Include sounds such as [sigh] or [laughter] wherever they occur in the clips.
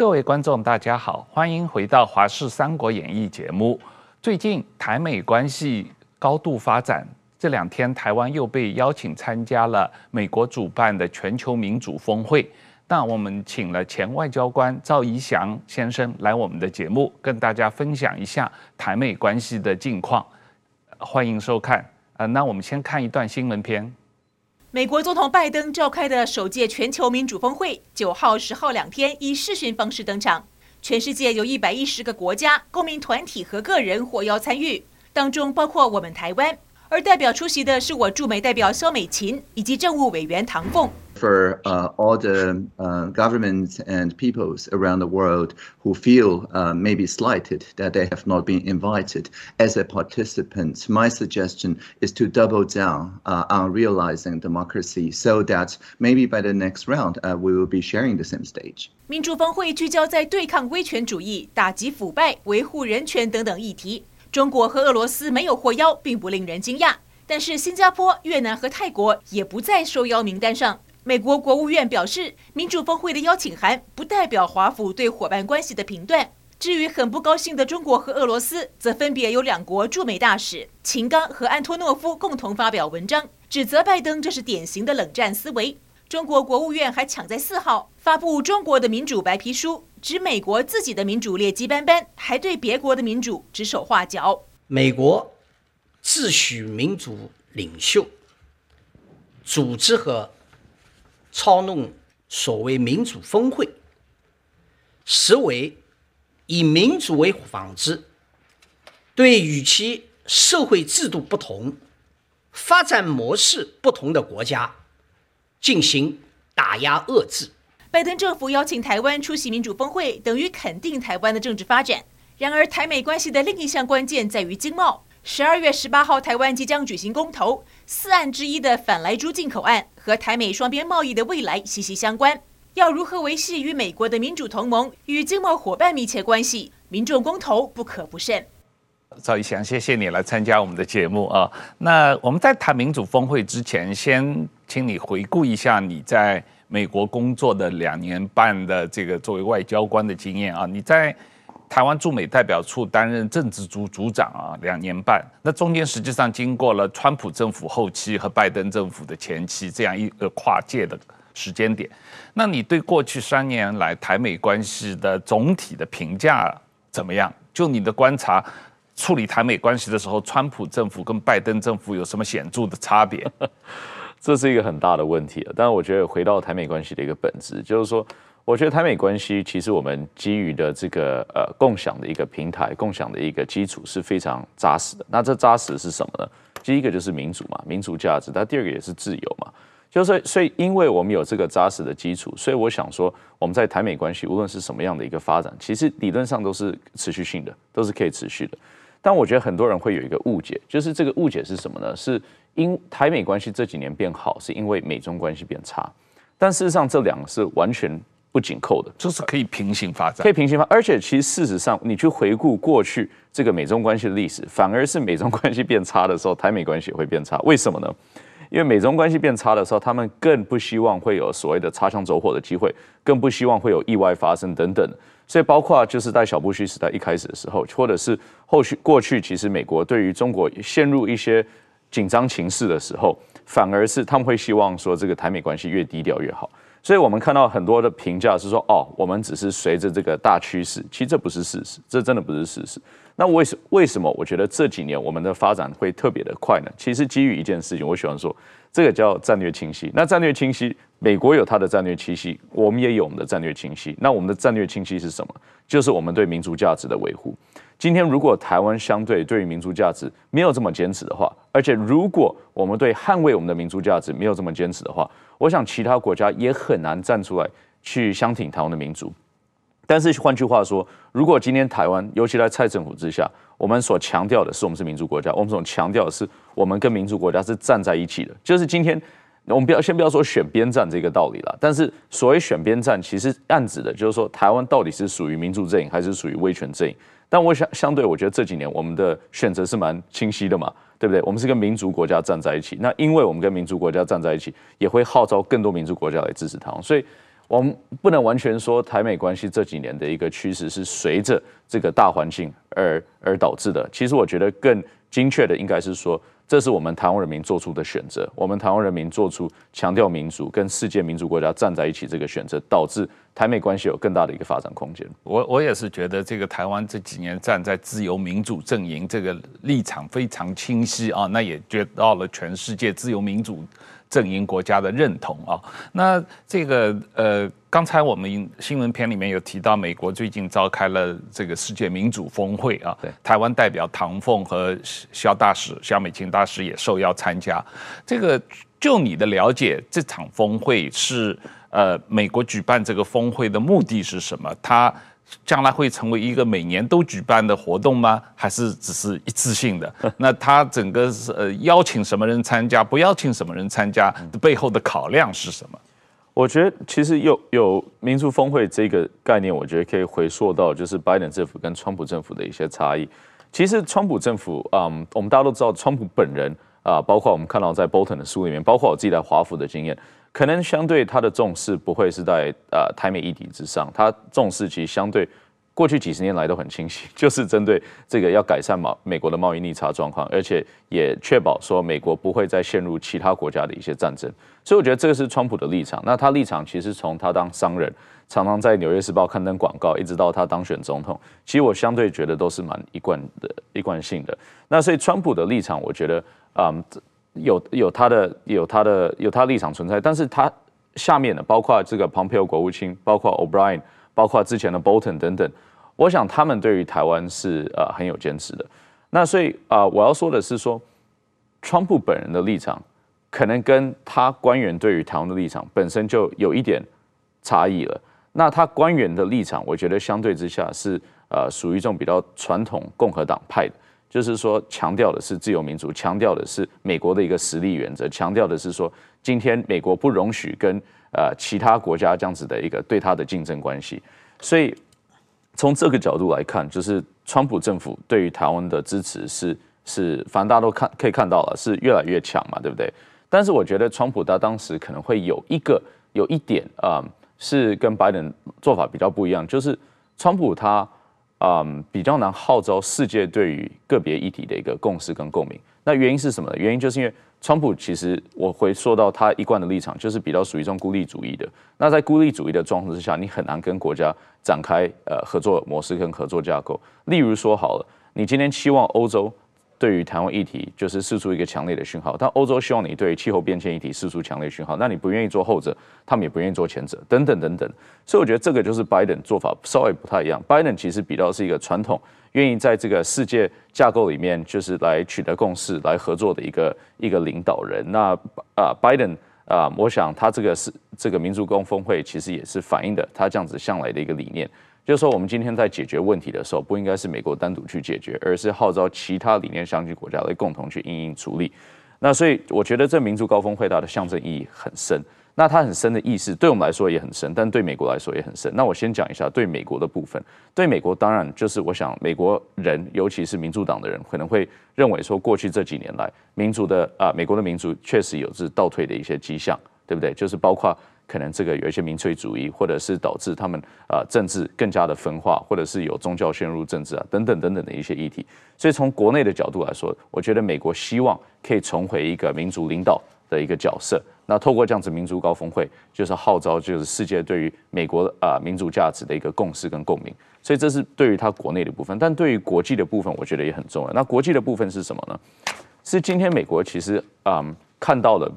各位观众，大家好，欢迎回到《华视三国演义》节目。最近台美关系高度发展，这两天台湾又被邀请参加了美国主办的全球民主峰会。那我们请了前外交官赵怡翔先生来我们的节目，跟大家分享一下台美关系的近况。欢迎收看。呃，那我们先看一段新闻片。美国总统拜登召开的首届全球民主峰会，九号、十号两天以视讯方式登场。全世界有一百一十个国家、公民团体和个人获邀参与，当中包括我们台湾。而代表出席的是我驻美代表肖美琴以及政务委员唐凤。For all the governments and peoples around the world who feel maybe slighted that they have not been invited as a participant, my suggestion is to double down on realizing democracy, so that maybe by the next round we will be sharing the same stage. 民主峰会聚焦在对抗威权主义、打击腐败、维护人权等等议题。中国和俄罗斯没有获邀，并不令人惊讶。但是新加坡、越南和泰国也不在受邀名单上。 美国国务院表示，民主峰会的邀请函不代表华府对伙伴关系的评断。至于很不高兴的中国和俄罗斯，则分别由两国驻美大使秦刚和安托诺夫共同发表文章，指责拜登这是典型的冷战思维。中国国务院还抢在四号发布中国的民主白皮书。指美国自己的民主劣迹斑斑，还对别国的民主指手画脚。美国自诩民主领袖，组织和操弄所谓民主峰会，实为以民主为幌子，对与其社会制度不同、发展模式不同的国家进行打压遏制。拜登政府邀请台湾出席民主峰会，等于肯定台湾的政治发展。然而，台美关系的另一项关键在于经贸。十二月十八号，台湾即将举行公投，四案之一的反莱猪进口案和台美双边贸易的未来息息相关。要如何维系与美国的民主同盟与经贸伙伴密切关系？民众公投不可不慎。赵一翔，谢谢你来参加我们的节目啊。那我们在谈民主峰会之前，先请你回顾一下你在。美国工作的两年半的这个作为外交官的经验啊，你在台湾驻美代表处担任政治组组长啊，两年半，那中间实际上经过了川普政府后期和拜登政府的前期这样一个跨界的时间点，那你对过去三年来台美关系的总体的评价怎么样？就你的观察，处理台美关系的时候，川普政府跟拜登政府有什么显著的差别？[laughs] 这是一个很大的问题，但是我觉得回到台美关系的一个本质，就是说，我觉得台美关系其实我们基于的这个呃共享的一个平台，共享的一个基础是非常扎实的。那这扎实是什么呢？第一个就是民主嘛，民主价值；那第二个也是自由嘛。就是所以，因为我们有这个扎实的基础，所以我想说，我们在台美关系无论是什么样的一个发展，其实理论上都是持续性的，都是可以持续的。但我觉得很多人会有一个误解，就是这个误解是什么呢？是因台美关系这几年变好，是因为美中关系变差。但事实上，这两个是完全不紧扣的，就是可以平行发展，可以平行发展。而且，其实事实上，你去回顾过去这个美中关系的历史，反而是美中关系变差的时候，台美关系也会变差。为什么呢？因为美中关系变差的时候，他们更不希望会有所谓的擦枪走火的机会，更不希望会有意外发生等等。所以，包括就是在小布希时代一开始的时候，或者是后续过去，其实美国对于中国陷入一些紧张情势的时候，反而是他们会希望说，这个台美关系越低调越好。所以我们看到很多的评价是说，哦，我们只是随着这个大趋势，其实这不是事实，这真的不是事实。那为什为什么我觉得这几年我们的发展会特别的快呢？其实基于一件事情，我喜欢说，这个叫战略清晰。那战略清晰，美国有它的战略清晰，我们也有我们的战略清晰。那我们的战略清晰是什么？就是我们对民族价值的维护。今天如果台湾相对对于民族价值没有这么坚持的话，而且如果我们对捍卫我们的民族价值没有这么坚持的话，我想其他国家也很难站出来去相挺台湾的民族。但是换句话说，如果今天台湾，尤其在蔡政府之下，我们所强调的是我们是民主国家，我们所强调的是我们跟民主国家是站在一起的。就是今天，我们不要先不要说选边站这个道理了，但是所谓选边站，其实暗指的就是说台湾到底是属于民主阵营还是属于威权阵营。但我想相对，我觉得这几年我们的选择是蛮清晰的嘛，对不对？我们是跟民族国家站在一起，那因为我们跟民族国家站在一起，也会号召更多民族国家来支持台湾，所以。我们不能完全说台美关系这几年的一个趋势是随着这个大环境而而导致的。其实我觉得更精确的应该是说，这是我们台湾人民做出的选择。我们台湾人民做出强调民主跟世界民主国家站在一起这个选择，导致台美关系有更大的一个发展空间。我我也是觉得这个台湾这几年站在自由民主阵营，这个立场非常清晰啊，那也得到了全世界自由民主。阵营国家的认同啊，那这个呃，刚才我们新闻片里面有提到，美国最近召开了这个世界民主峰会啊，对，台湾代表唐凤和肖大使肖美琴大使也受邀参加。这个就你的了解，这场峰会是呃，美国举办这个峰会的目的是什么？它将来会成为一个每年都举办的活动吗？还是只是一次性的？[laughs] 那他整个是呃邀请什么人参加，不邀请什么人参加的背后的考量是什么？我觉得其实有有民族峰会这个概念，我觉得可以回溯到就是拜登政府跟川普政府的一些差异。其实川普政府，嗯，我们大家都知道，川普本人啊，包括我们看到在 Bolton 的书里面，包括我自己在华府的经验。可能相对他的重视不会是在呃台美议题之上，他重视其实相对过去几十年来都很清晰，就是针对这个要改善美美国的贸易逆差状况，而且也确保说美国不会再陷入其他国家的一些战争。所以我觉得这个是川普的立场。那他立场其实从他当商人，常常在《纽约时报》刊登广告，一直到他当选总统，其实我相对觉得都是蛮一贯的、一贯性的。那所以川普的立场，我觉得啊。嗯有有他的有他的有他立场存在，但是他下面的包括这个 Pompeo 国务卿，包括 O'Brien，包括之前的 Bolton 等等，我想他们对于台湾是呃很有坚持的。那所以啊、呃，我要说的是说，川普本人的立场可能跟他官员对于台湾的立场本身就有一点差异了。那他官员的立场，我觉得相对之下是呃属于这种比较传统共和党派的。就是说，强调的是自由民主，强调的是美国的一个实力原则，强调的是说，今天美国不容许跟呃其他国家这样子的一个对他的竞争关系。所以从这个角度来看，就是川普政府对于台湾的支持是是，反正大家都看可以看到了，是越来越强嘛，对不对？但是我觉得川普他当时可能会有一个有一点啊、是跟拜登做法比较不一样，就是川普他。嗯，比较难号召世界对于个别议题的一个共识跟共鸣。那原因是什么呢？原因就是因为川普其实我会说到他一贯的立场，就是比较属于这种孤立主义的。那在孤立主义的状况之下，你很难跟国家展开呃合作模式跟合作架构。例如说好了，你今天期望欧洲。对于台湾议题，就是释出一个强烈的讯号。但欧洲希望你对于气候变迁议题释出强烈讯号，那你不愿意做后者，他们也不愿意做前者，等等等等。所以我觉得这个就是拜登做法稍微不太一样。拜登其实比较是一个传统，愿意在这个世界架构里面，就是来取得共识、来合作的一个一个领导人。那啊，拜登啊，我想他这个是这个民主工峰会，其实也是反映的他这样子向来的一个理念。就是说，我们今天在解决问题的时候，不应该是美国单独去解决，而是号召其他理念相近国家来共同去应应处理。那所以，我觉得这民族高峰会它的象征意义很深。那它很深的意思，对我们来说也很深，但对美国来说也很深。那我先讲一下对美国的部分。对美国，当然就是我想，美国人，尤其是民主党的人，可能会认为说，过去这几年来，民主的啊，美国的民主确实有是倒退的一些迹象，对不对？就是包括。可能这个有一些民粹主义，或者是导致他们啊政治更加的分化，或者是有宗教陷入政治啊等等等等的一些议题。所以从国内的角度来说，我觉得美国希望可以重回一个民主领导的一个角色。那透过这样子民主高峰会，就是号召就是世界对于美国啊民主价值的一个共识跟共鸣。所以这是对于他国内的部分，但对于国际的部分，我觉得也很重要。那国际的部分是什么呢？是今天美国其实啊看到的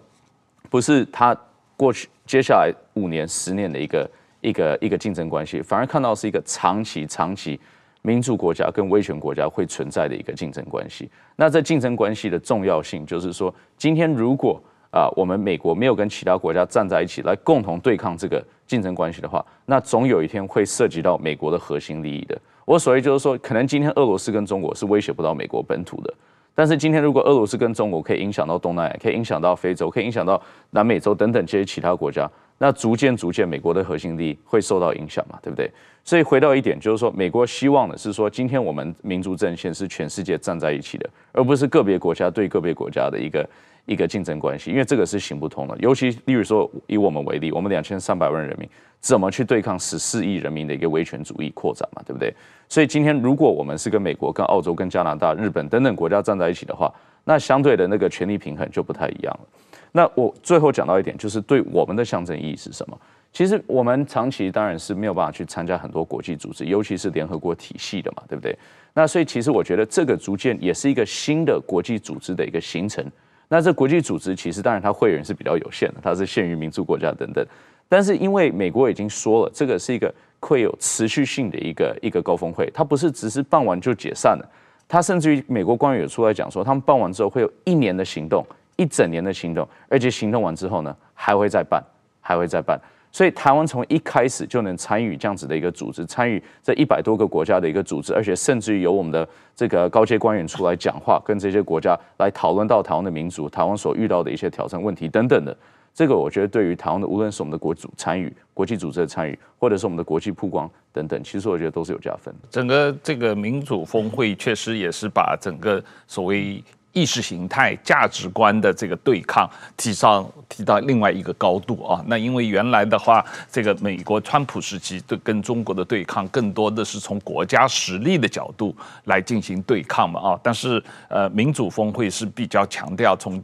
不是他。过去接下来五年、十年的一个一个一个竞争关系，反而看到是一个长期、长期民主国家跟威权国家会存在的一个竞争关系。那这竞争关系的重要性，就是说，今天如果啊，我们美国没有跟其他国家站在一起来共同对抗这个竞争关系的话，那总有一天会涉及到美国的核心利益的。我所谓就是说，可能今天俄罗斯跟中国是威胁不到美国本土的。但是今天，如果俄罗斯跟中国可以影响到东南亚，可以影响到非洲，可以影响到南美洲等等这些其他国家，那逐渐逐渐，美国的核心力会受到影响嘛，对不对？所以回到一点，就是说，美国希望的是说，今天我们民族阵线是全世界站在一起的，而不是个别国家对个别国家的一个一个竞争关系，因为这个是行不通的。尤其例如说以我们为例，我们两千三百万人民怎么去对抗十四亿人民的一个威权主义扩展嘛，对不对？所以今天如果我们是跟美国、跟澳洲、跟加拿大、日本等等国家站在一起的话，那相对的那个权力平衡就不太一样了。那我最后讲到一点，就是对我们的象征意义是什么？其实我们长期当然是没有办法去参加很多国际组织，尤其是联合国体系的嘛，对不对？那所以其实我觉得这个逐渐也是一个新的国际组织的一个形成。那这国际组织其实当然它会员是比较有限的，它是限于民主国家等等。但是因为美国已经说了，这个是一个会有持续性的一个一个高峰会，它不是只是办完就解散了。它甚至于美国官员有出来讲说，他们办完之后会有一年的行动，一整年的行动，而且行动完之后呢，还会再办，还会再办。所以台湾从一开始就能参与这样子的一个组织，参与这一百多个国家的一个组织，而且甚至于由我们的这个高阶官员出来讲话，跟这些国家来讨论到台湾的民主、台湾所遇到的一些挑战问题等等的。这个我觉得对于台湾的，无论是我们的国组参与、国际组织的参与，或者是我们的国际曝光等等，其实我觉得都是有加分。整个这个民主峰会确实也是把整个所谓。意识形态、价值观的这个对抗提上提到另外一个高度啊。那因为原来的话，这个美国川普时期对跟中国的对抗，更多的是从国家实力的角度来进行对抗嘛啊。但是呃，民主峰会是比较强调从。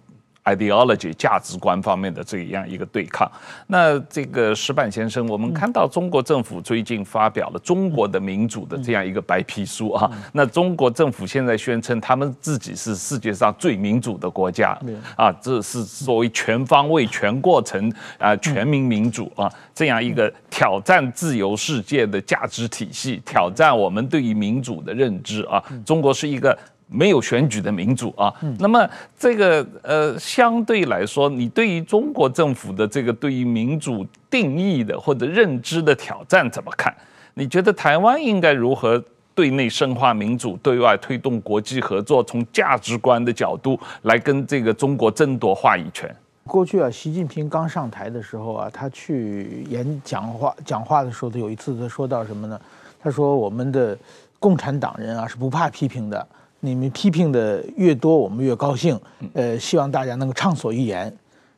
Ideology 价值观方面的这样一个对抗，那这个石板先生，我们看到中国政府最近发表了中国的民主的这样一个白皮书啊，那中国政府现在宣称他们自己是世界上最民主的国家啊，这是所谓全方位、全过程啊，全民民主啊，这样一个挑战自由世界的价值体系，挑战我们对于民主的认知啊，中国是一个。没有选举的民主啊，那么这个呃，相对来说，你对于中国政府的这个对于民主定义的或者认知的挑战怎么看？你觉得台湾应该如何对内深化民主，对外推动国际合作，从价值观的角度来跟这个中国争夺话语权？过去啊，习近平刚上台的时候啊，他去演讲话讲话的时候，他有一次他说到什么呢？他说我们的共产党人啊是不怕批评的。你们批评的越多，我们越高兴。呃，希望大家能够畅所欲言。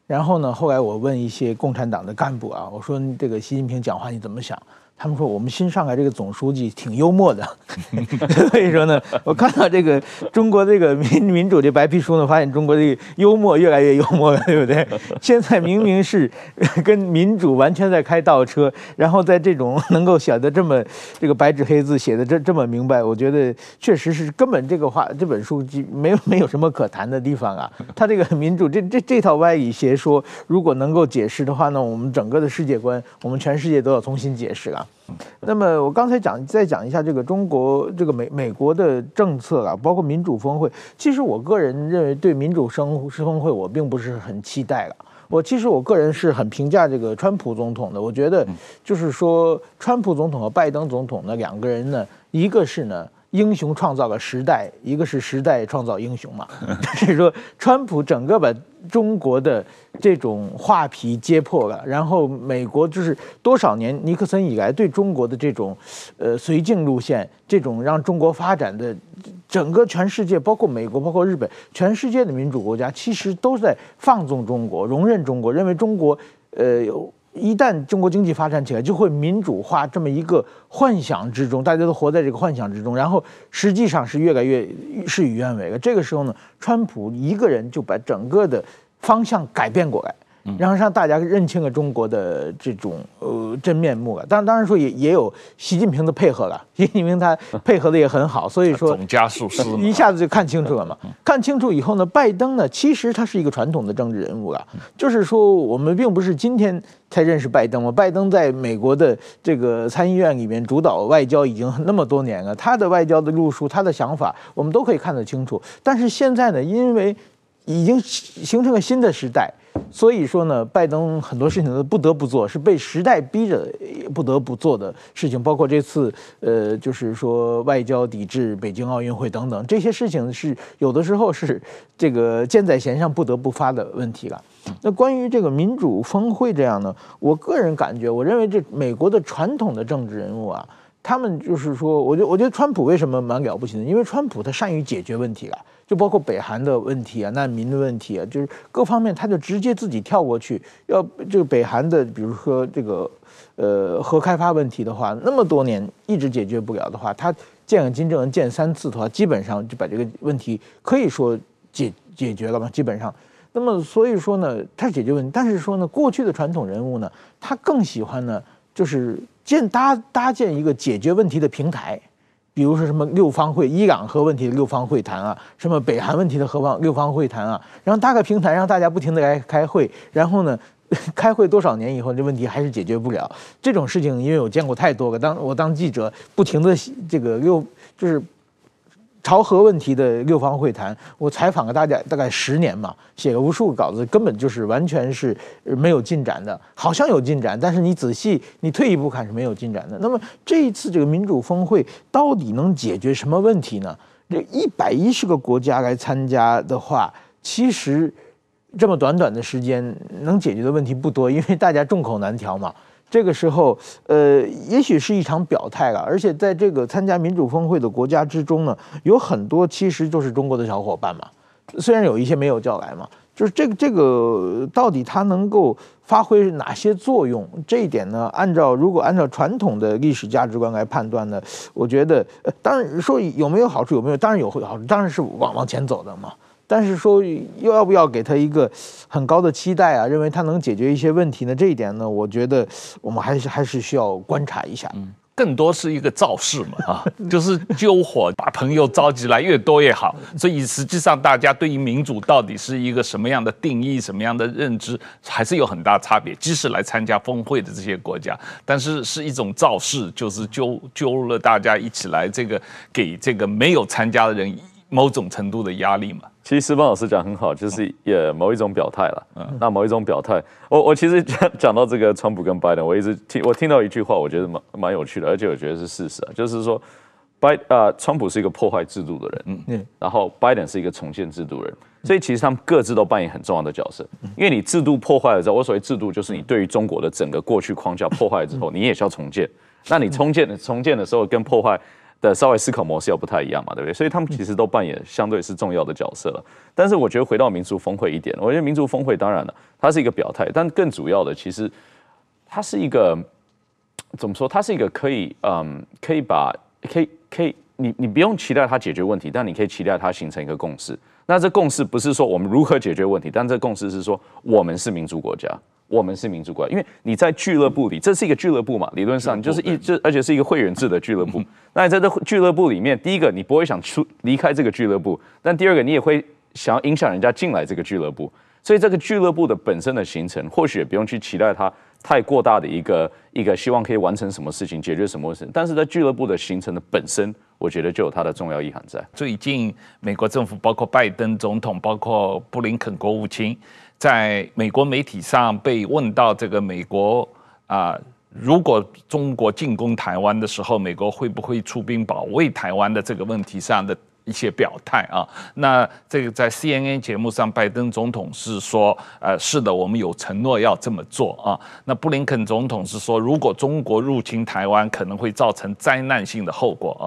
然后呢，后来我问一些共产党的干部啊，我说这个习近平讲话你怎么想？他们说我们新上海这个总书记挺幽默的，[laughs] 所以说呢，我看到这个中国这个民民主的白皮书呢，发现中国这个幽默越来越幽默了，对不对？[laughs] 现在明明是跟民主完全在开倒车，然后在这种能够写的这么这个白纸黑字写的这这么明白，我觉得确实是根本这个话这本书就没有 [laughs] 没有什么可谈的地方啊。他这个民主这这这套歪理邪说，如果能够解释的话呢，我们整个的世界观，我们全世界都要重新解释了。那么我刚才讲，再讲一下这个中国这个美美国的政策啊，包括民主峰会。其实我个人认为，对民主生峰会我并不是很期待了。我其实我个人是很评价这个川普总统的。我觉得就是说，川普总统和拜登总统呢两个人呢，一个是呢。英雄创造了时代，一个是时代创造英雄嘛。[laughs] 所以说，川普整个把中国的这种画皮揭破了，然后美国就是多少年尼克森以来对中国的这种呃绥靖路线，这种让中国发展的整个全世界，包括美国，包括日本，全世界的民主国家，其实都在放纵中国，容忍中国，认为中国呃有。一旦中国经济发展起来，就会民主化这么一个幻想之中，大家都活在这个幻想之中，然后实际上是越来越事与愿违了。这个时候呢，川普一个人就把整个的方向改变过来。然后让大家认清了中国的这种呃真面目了。当然，当然说也也有习近平的配合了。[laughs] 习近平他配合的也很好，所以说总加速师 [laughs] 一下子就看清楚了嘛。看清楚以后呢，拜登呢，其实他是一个传统的政治人物了。就是说，我们并不是今天才认识拜登嘛。拜登在美国的这个参议院里面主导外交已经那么多年了，他的外交的路数，他的想法，我们都可以看得清楚。但是现在呢，因为已经形成了新的时代。所以说呢，拜登很多事情都不得不做，是被时代逼着不得不做的事情，包括这次呃，就是说外交抵制北京奥运会等等这些事情，是有的时候是这个箭在弦上不得不发的问题了。那关于这个民主峰会这样呢，我个人感觉，我认为这美国的传统的政治人物啊。他们就是说，我觉得我觉得川普为什么蛮了不起的？因为川普他善于解决问题啊，就包括北韩的问题啊、难民的问题啊，就是各方面他就直接自己跳过去。要这个北韩的，比如说这个呃核开发问题的话，那么多年一直解决不了的话，他见了金正恩见三次的话，基本上就把这个问题可以说解解决了嘛，基本上。那么所以说呢，他解决问题，但是说呢，过去的传统人物呢，他更喜欢呢，就是。建搭搭建一个解决问题的平台，比如说什么六方会、伊朗核问题的六方会谈啊，什么北韩问题的核方六方会谈啊，然后搭个平台，让大家不停的来开会，然后呢，[laughs] 开会多少年以后，这问题还是解决不了。这种事情，因为我见过太多个，当我当记者，不停的这个六就是。朝核问题的六方会谈，我采访了大家大概十年嘛，写了无数稿子，根本就是完全是没有进展的。好像有进展，但是你仔细你退一步看是没有进展的。那么这一次这个民主峰会到底能解决什么问题呢？这一百一十个国家来参加的话，其实这么短短的时间能解决的问题不多，因为大家众口难调嘛。这个时候，呃，也许是一场表态了。而且在这个参加民主峰会的国家之中呢，有很多其实就是中国的小伙伴嘛。虽然有一些没有叫来嘛，就是这个这个到底它能够发挥哪些作用？这一点呢，按照如果按照传统的历史价值观来判断呢，我觉得，呃，当然说有没有好处，有没有？当然有好处，当然是往往前走的嘛。但是说又要不要给他一个很高的期待啊？认为他能解决一些问题呢？这一点呢，我觉得我们还是还是需要观察一下。嗯，更多是一个造势嘛，啊，[laughs] 就是揪火，把朋友召集来越多越好。所以实际上大家对于民主到底是一个什么样的定义、什么样的认知，还是有很大差别。即使来参加峰会的这些国家，但是是一种造势，就是揪揪了大家一起来，这个给这个没有参加的人某种程度的压力嘛。其实思邦老师讲很好，就是也某一种表态了。嗯，那某一种表态，我我其实讲讲到这个川普跟拜登，我一直听我听到一句话，我觉得蛮蛮有趣的，而且我觉得是事实啊，就是说拜啊，川普是一个破坏制度的人，嗯，然后拜登是一个重建制度的人，所以其实他们各自都扮演很重要的角色。因为你制度破坏了之后，我所谓制度就是你对于中国的整个过去框架破坏了之后，你也需要重建。那你重建重建的时候跟破坏。的稍微思考模式要不太一样嘛，对不对？所以他们其实都扮演相对是重要的角色了。但是我觉得回到民族峰会一点，我觉得民族峰会当然了，它是一个表态，但更主要的其实它是一个怎么说？它是一个可以嗯，可以把可以可以你你不用期待它解决问题，但你可以期待它形成一个共识。那这共识不是说我们如何解决问题，但这共识是说我们是民主国家。我们是民主国家，因为你在俱乐部里，这是一个俱乐部嘛，理论上你就是一，这而且是一个会员制的俱乐部。那你在这俱乐部里面，第一个你不会想出离开这个俱乐部，但第二个你也会想要影响人家进来这个俱乐部。所以这个俱乐部的本身的形成，或许也不用去期待它太过大的一个一个希望可以完成什么事情，解决什么事情。但是在俱乐部的形成的本身，我觉得就有它的重要意涵在。最近美国政府，包括拜登总统，包括布林肯国务卿。在美国媒体上被问到这个美国啊，如果中国进攻台湾的时候，美国会不会出兵保卫台湾的这个问题上的一些表态啊？那这个在 CNN 节目上，拜登总统是说，呃，是的，我们有承诺要这么做啊。那布林肯总统是说，如果中国入侵台湾，可能会造成灾难性的后果啊。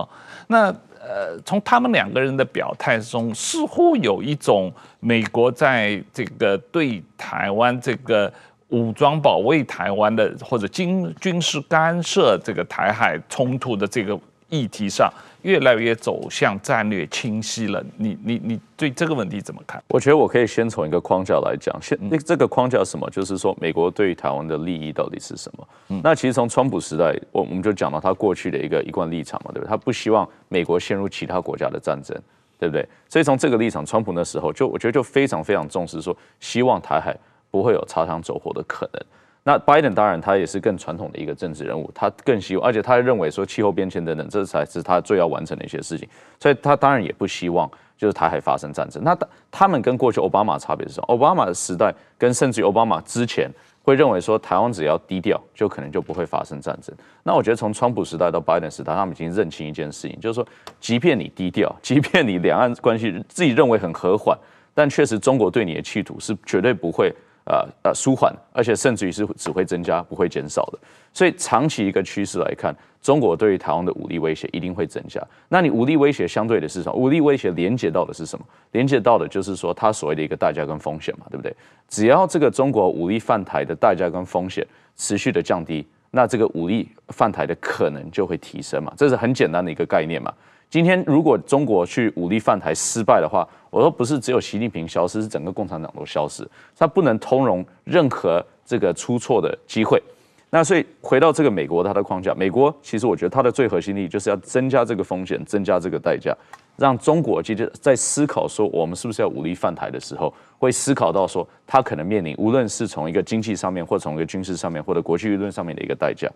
那呃，从他们两个人的表态中，似乎有一种美国在这个对台湾这个武装保卫台湾的，或者军军事干涉这个台海冲突的这个议题上。越来越走向战略清晰了，你你你对这个问题怎么看？我觉得我可以先从一个框架来讲，先那这个框架是什么？就是说美国对于台湾的利益到底是什么？嗯，那其实从川普时代，我我们就讲到他过去的一个一贯立场嘛，对不对？他不希望美国陷入其他国家的战争，对不对？所以从这个立场，川普那时候就我觉得就非常非常重视说，希望台海不会有擦枪走火的可能。那拜登当然他也是更传统的一个政治人物，他更希望，而且他认为说气候变迁等等，这才是他最要完成的一些事情，所以他当然也不希望就是台海发生战争。那他他们跟过去奥巴马差别是什么？奥巴马的时代跟甚至于奥巴马之前会认为说台湾只要低调，就可能就不会发生战争。那我觉得从川普时代到拜登时代，他们已经认清一件事情，就是说，即便你低调，即便你两岸关系自己认为很和缓，但确实中国对你的企图是绝对不会。呃呃舒缓，而且甚至于是只会增加，不会减少的。所以长期一个趋势来看，中国对于台湾的武力威胁一定会增加。那你武力威胁相对的是什么？武力威胁连接到的是什么？连接到的就是说它所谓的一个代价跟风险嘛，对不对？只要这个中国武力犯台的代价跟风险持续的降低，那这个武力犯台的可能就会提升嘛。这是很简单的一个概念嘛。今天如果中国去武力犯台失败的话，我说不是只有习近平消失，是整个共产党都消失，他不能通融任何这个出错的机会。那所以回到这个美国它的框架，美国其实我觉得它的最核心利益就是要增加这个风险，增加这个代价，让中国其实在思考说我们是不是要武力犯台的时候，会思考到说它可能面临无论是从一个经济上面，或从一个军事上面，或者国际舆论上面的一个代价。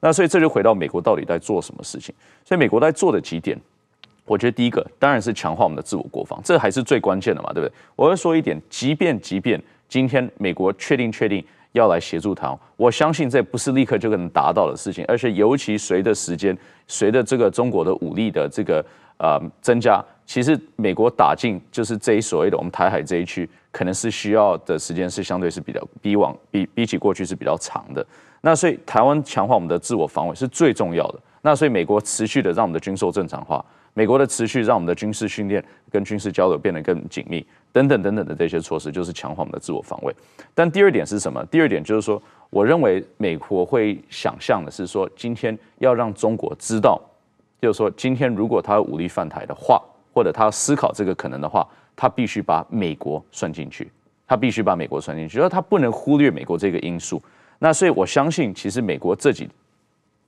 那所以这就回到美国到底在做什么事情。所以美国在做的几点，我觉得第一个当然是强化我们的自我国防，这还是最关键的嘛，对不对？我要说一点，即便即便今天美国确定确定。要来协助他，我相信这不是立刻就能达到的事情，而且尤其随着时间，随着这个中国的武力的这个呃增加，其实美国打进就是这一所谓的我们台海这一区，可能是需要的时间是相对是比较比往比比起过去是比较长的。那所以台湾强化我们的自我防卫是最重要的。那所以美国持续的让我们的军售正常化，美国的持续让我们的军事训练跟军事交流变得更紧密。等等等等的这些措施，就是强化我们的自我防卫。但第二点是什么？第二点就是说，我认为美国会想象的是说，今天要让中国知道，就是说，今天如果他武力犯台的话，或者他思考这个可能的话，他必须把美国算进去，他必须把美国算进去，而他不能忽略美国这个因素。那所以我相信，其实美国这几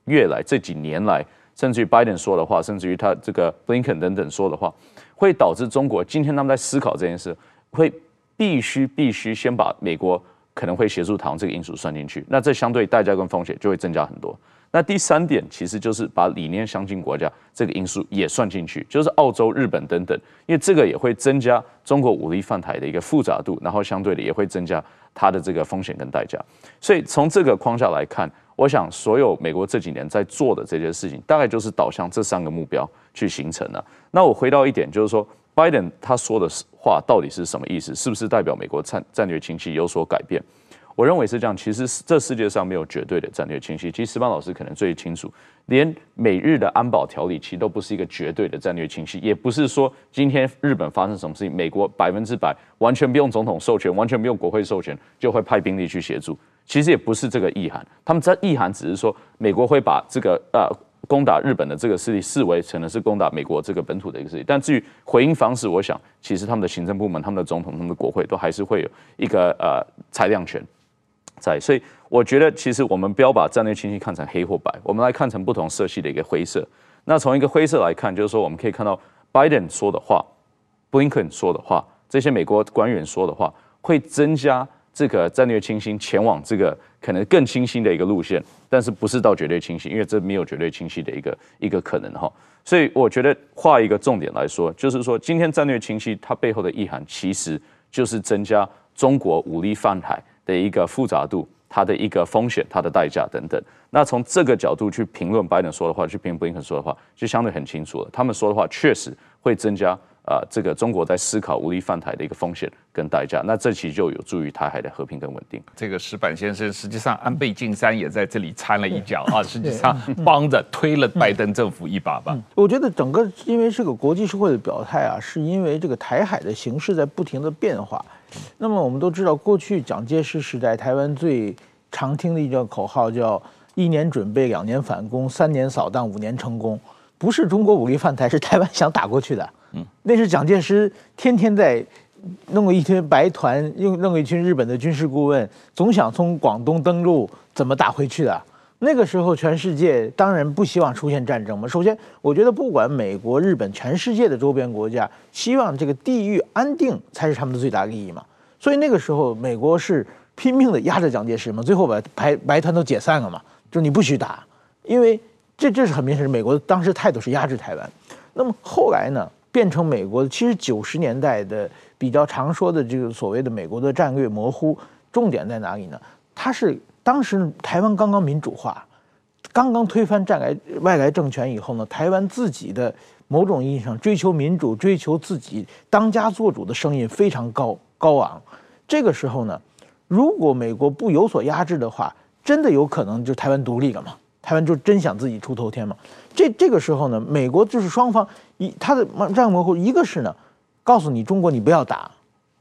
月来、这几年来，甚至于拜登说的话，甚至于他这个布林肯等等说的话。会导致中国今天他们在思考这件事，会必须必须先把美国可能会协助台湾这个因素算进去，那这相对代价跟风险就会增加很多。那第三点其实就是把理念相近国家这个因素也算进去，就是澳洲、日本等等，因为这个也会增加中国武力犯台的一个复杂度，然后相对的也会增加它的这个风险跟代价。所以从这个框架来看，我想所有美国这几年在做的这些事情，大概就是导向这三个目标去形成的。那我回到一点，就是说，拜登他说的话到底是什么意思？是不是代表美国战战略清晰有所改变？我认为是这样。其实这世界上没有绝对的战略清晰。其实石板老师可能最清楚，连美日的安保条例其实都不是一个绝对的战略清晰，也不是说今天日本发生什么事情，美国百分之百完全不用总统授权，完全不用国会授权就会派兵力去协助。其实也不是这个意涵。他们在意涵只是说，美国会把这个呃。攻打日本的这个势力视为成了是攻打美国这个本土的一个势力，但至于回应方式，我想其实他们的行政部门、他们的总统、他们的国会都还是会有一个呃裁量权在，所以我觉得其实我们不要把战略清晰看成黑或白，我们来看成不同色系的一个灰色。那从一个灰色来看，就是说我们可以看到拜登说的话、布林肯说的话、这些美国官员说的话，会增加这个战略清晰前往这个。可能更清晰的一个路线，但是不是到绝对清晰，因为这没有绝对清晰的一个一个可能哈。所以我觉得画一个重点来说，就是说今天战略清晰它背后的意涵，其实就是增加中国武力犯台的一个复杂度，它的一个风险、它的代价等等。那从这个角度去评论拜登说的话，去评论布林肯说的话，就相对很清楚了。他们说的话确实会增加。啊、呃，这个中国在思考武力犯台的一个风险跟代价，那这其实就有助于台海的和平跟稳定。这个石板先生，实际上安倍晋三也在这里掺了一脚啊，实际上帮着推了拜登政府一把吧。嗯、我觉得整个因为是个国际社会的表态啊，是因为这个台海的形势在不停的变化。那么我们都知道，过去蒋介石时代台湾最常听的一句口号叫“一年准备，两年反攻，三年扫荡，五年成功”，不是中国武力犯台，是台湾想打过去的。嗯，那是蒋介石天天在弄了一群白团，又弄了一群日本的军事顾问，总想从广东登陆，怎么打回去的？那个时候，全世界当然不希望出现战争嘛。首先，我觉得不管美国、日本，全世界的周边国家，希望这个地域安定才是他们的最大利益嘛。所以那个时候，美国是拼命的压着蒋介石嘛，最后把白白团都解散了嘛，就你不许打，因为这这是很明显，是美国当时态度是压制台湾。那么后来呢？变成美国，其实九十年代的比较常说的这个所谓的美国的战略模糊，重点在哪里呢？它是当时台湾刚刚民主化，刚刚推翻战来外来政权以后呢，台湾自己的某种意义上追求民主、追求自己当家作主的声音非常高高昂。这个时候呢，如果美国不有所压制的话，真的有可能就台湾独立了嘛？台湾就真想自己出头天嘛？这这个时候呢，美国就是双方一他的战略模糊，一个是呢，告诉你中国你不要打，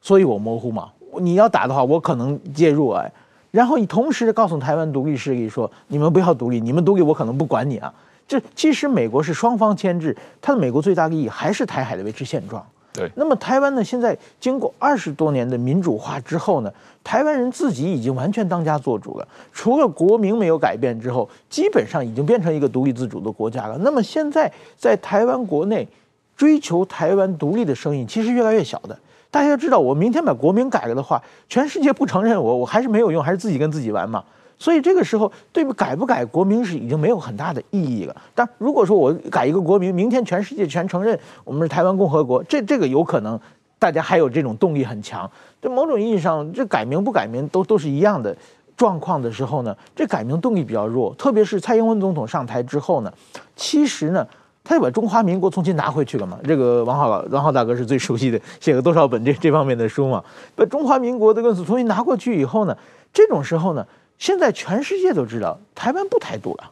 所以我模糊嘛。你要打的话，我可能介入哎。然后你同时告诉台湾独立势力说，你们不要独立，你们独立我可能不管你啊。这其实美国是双方牵制，它的美国最大利益还是台海的维持现状。对。那么台湾呢，现在经过二十多年的民主化之后呢，台湾人自己已经完全当家做主了，除了国名没有改变之后，基本上已经变成一个独立自主的国家了。那么现在在台湾国内追求台湾独立的声音，其实越来越小的。大家要知道，我明天把国名改了的话，全世界不承认我，我还是没有用，还是自己跟自己玩嘛。所以这个时候，对不改不改国名是已经没有很大的意义了。但如果说我改一个国名，明天全世界全承认我们是台湾共和国，这这个有可能，大家还有这种动力很强。在某种意义上，这改名不改名都都是一样的状况的时候呢，这改名动力比较弱。特别是蔡英文总统上台之后呢，其实呢。他就把中华民国重新拿回去了嘛？这个王浩王浩大哥是最熟悉的，写了多少本这 [laughs] 这方面的书嘛？把中华民国的论述重新拿过去以后呢，这种时候呢，现在全世界都知道台湾不台独了。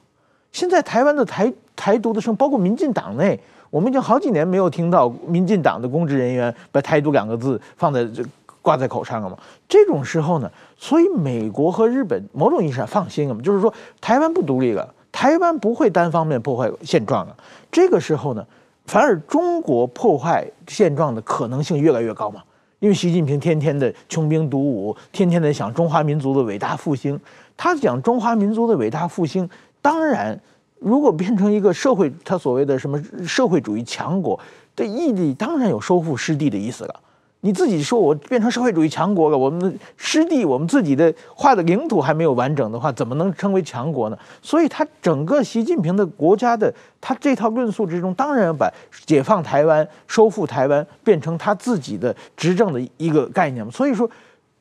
现在台湾的台台独的声，包括民进党内，我们已经好几年没有听到民进党的公职人员把台独两个字放在这挂在口上了嘛？这种时候呢，所以美国和日本某种意义上放心了嘛？就是说台湾不独立了。台湾不会单方面破坏现状了，这个时候呢，反而中国破坏现状的可能性越来越高嘛。因为习近平天天的穷兵黩武，天天的想中华民族的伟大复兴。他讲中华民族的伟大复兴，当然，如果变成一个社会，他所谓的什么社会主义强国的意义，当然有收复失地的意思了。你自己说，我变成社会主义强国了，我们的失地，我们自己的划的领土还没有完整的话，怎么能称为强国呢？所以，他整个习近平的国家的他这套论述之中，当然要把解放台湾、收复台湾变成他自己的执政的一个概念嘛。所以说，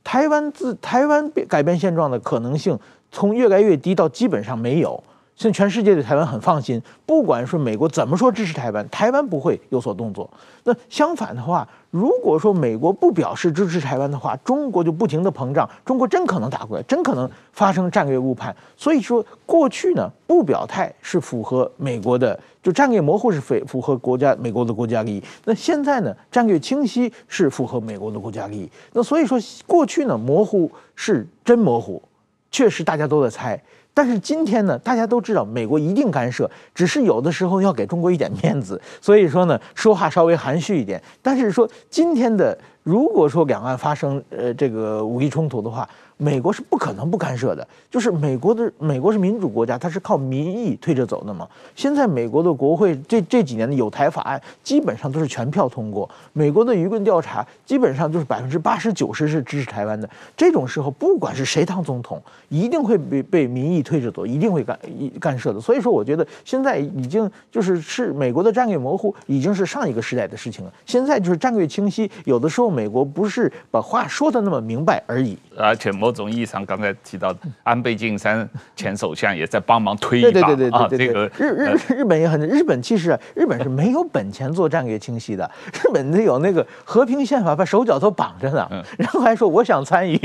台湾自台湾改变现状的可能性，从越来越低到基本上没有。现在全世界对台湾很放心，不管说美国怎么说支持台湾，台湾不会有所动作。那相反的话，如果说美国不表示支持台湾的话，中国就不停地膨胀，中国真可能打过来，真可能发生战略误判。所以说，过去呢不表态是符合美国的，就战略模糊是符符合国家美国的国家利益。那现在呢，战略清晰是符合美国的国家利益。那所以说，过去呢模糊是真模糊，确实大家都在猜。但是今天呢，大家都知道美国一定干涉，只是有的时候要给中国一点面子，[laughs] 所以说呢，说话稍微含蓄一点。但是说今天的，如果说两岸发生呃这个武力冲突的话。美国是不可能不干涉的，就是美国的美国是民主国家，它是靠民意推着走的嘛。现在美国的国会这这几年的有台法案基本上都是全票通过，美国的舆论调查基本上就是百分之八十九十是支持台湾的。这种时候，不管是谁当总统，一定会被被民意推着走，一定会干一干涉的。所以说，我觉得现在已经就是是美国的战略模糊已经是上一个时代的事情了。现在就是战略清晰，有的时候美国不是把话说的那么明白而已，而且。某种意义上，刚才提到安倍晋三前首相也在帮忙推一把啊。这个日日日本也很，日本其实日本是没有本钱做战略清晰的。[laughs] 日本的有那个和平宪法，把手脚都绑着呢，然后还说我想参与，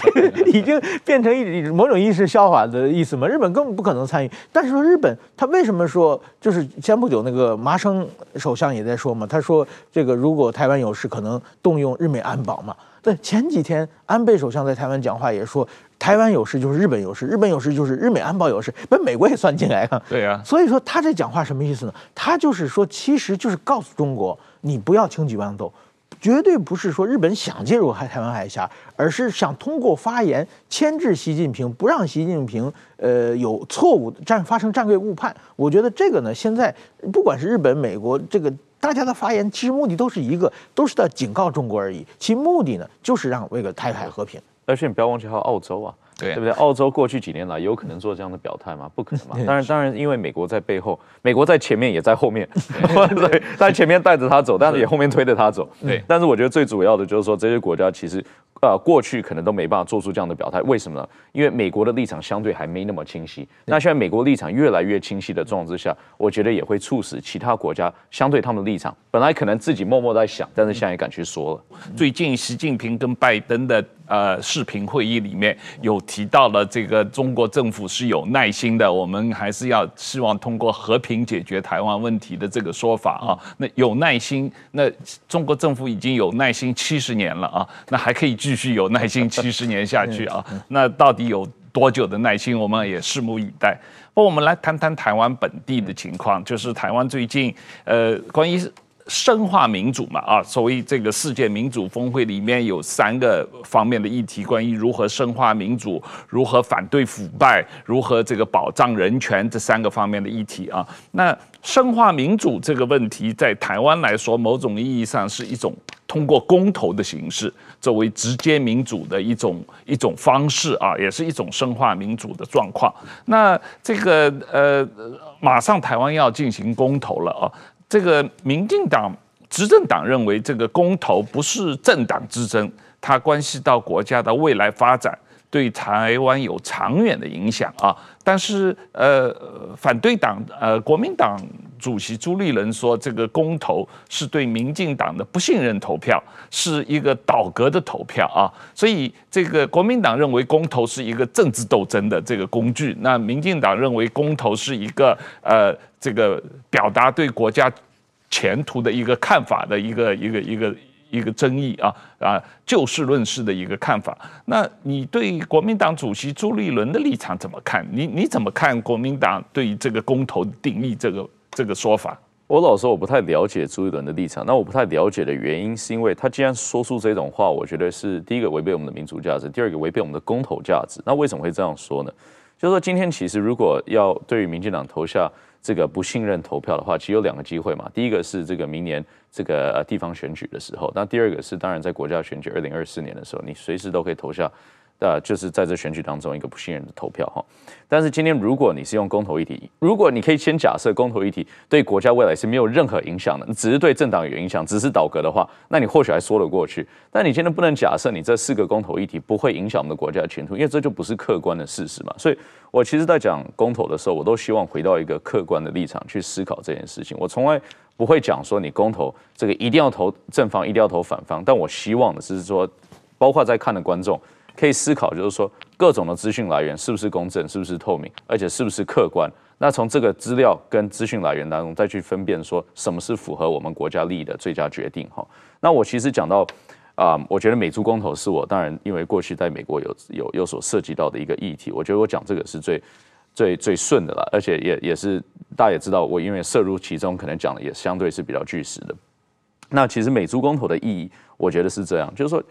[laughs] 已经变成一某种意识笑话的意思嘛。日本根本不可能参与。但是说日本，他为什么说就是前不久那个麻生首相也在说嘛？他说这个如果台湾有事，可能动用日美安保嘛。对，前几天安倍首相在台湾讲话也说，台湾有事就是日本有事，日本有事就是日美安保有事，把美国也算进来了。对呀，所以说他这讲话什么意思呢？他就是说，其实就是告诉中国，你不要轻举妄动，绝对不是说日本想介入海台湾海峡，而是想通过发言牵制习近平，不让习近平呃有错误的战发生战略误判。我觉得这个呢，现在不管是日本、美国这个。大家的发言其实目的都是一个，都是在警告中国而已。其目的呢，就是让为了台海和平。而且你不要忘记还有澳洲啊，对，对不对？澳洲过去几年来有可能做这样的表态吗？不可能嘛。[laughs] 当然，当然，因为美国在背后，美国在前面也在后面，对，[laughs] 在前面带着他走，但是也后面推着他走。对。但是我觉得最主要的就是说，这些国家其实。呃，过去可能都没办法做出这样的表态，为什么呢？因为美国的立场相对还没那么清晰。那现在美国立场越来越清晰的状况之下，我觉得也会促使其他国家相对他们的立场，本来可能自己默默在想，但是现在也敢去说了。最近习近平跟拜登的呃视频会议里面有提到了这个中国政府是有耐心的，我们还是要希望通过和平解决台湾问题的这个说法啊。那有耐心，那中国政府已经有耐心七十年了啊，那还可以继续有耐心 [laughs] 七十年下去啊？那到底有多久的耐心，我们也拭目以待。不，我们来谈谈台湾本地的情况，就是台湾最近呃关于。深化民主嘛，啊，所谓这个世界民主峰会里面有三个方面的议题，关于如何深化民主、如何反对腐败、如何这个保障人权这三个方面的议题啊。那深化民主这个问题，在台湾来说，某种意义上是一种通过公投的形式作为直接民主的一种一种方式啊，也是一种深化民主的状况。那这个呃，马上台湾要进行公投了啊。这个民进党执政党认为，这个公投不是政党之争，它关系到国家的未来发展，对台湾有长远的影响啊。但是，呃，反对党呃国民党主席朱立伦说，这个公投是对民进党的不信任投票，是一个倒戈的投票啊。所以，这个国民党认为公投是一个政治斗争的这个工具，那民进党认为公投是一个呃。这个表达对国家前途的一个看法的一个一个一个一个争议啊啊，就事论事的一个看法。那你对国民党主席朱立伦的立场怎么看？你你怎么看国民党对于这个公投定义这个这个说法？我老说，我不太了解朱立伦的立场。那我不太了解的原因，是因为他既然说出这种话，我觉得是第一个违背我们的民主价值，第二个违背我们的公投价值。那为什么会这样说呢？就是说今天其实如果要对于民进党投下。这个不信任投票的话，其实有两个机会嘛。第一个是这个明年这个呃地方选举的时候，那第二个是当然在国家选举二零二四年的时候，你随时都可以投下。呃，就是在这选举当中一个不信任的投票哈，但是今天如果你是用公投议题，如果你可以先假设公投议题对国家未来是没有任何影响的，只是对政党有影响，只是倒戈的话，那你或许还说得过去。但你今天不能假设你这四个公投议题不会影响我们的国家的前途，因为这就不是客观的事实嘛。所以我其实在讲公投的时候，我都希望回到一个客观的立场去思考这件事情。我从来不会讲说你公投这个一定要投正方，一定要投反方，但我希望的是说，包括在看的观众。可以思考，就是说各种的资讯来源是不是公正，是不是透明，而且是不是客观。那从这个资料跟资讯来源当中再去分辨，说什么是符合我们国家利益的最佳决定。哈，那我其实讲到啊、我觉得美猪公投是我当然因为过去在美国有有有所涉及到的一个议题，我觉得我讲这个是最最最顺的了，而且也也是大家也知道，我因为涉入其中，可能讲的也相对是比较据实的。那其实美猪公投的意义，我觉得是这样，就是说。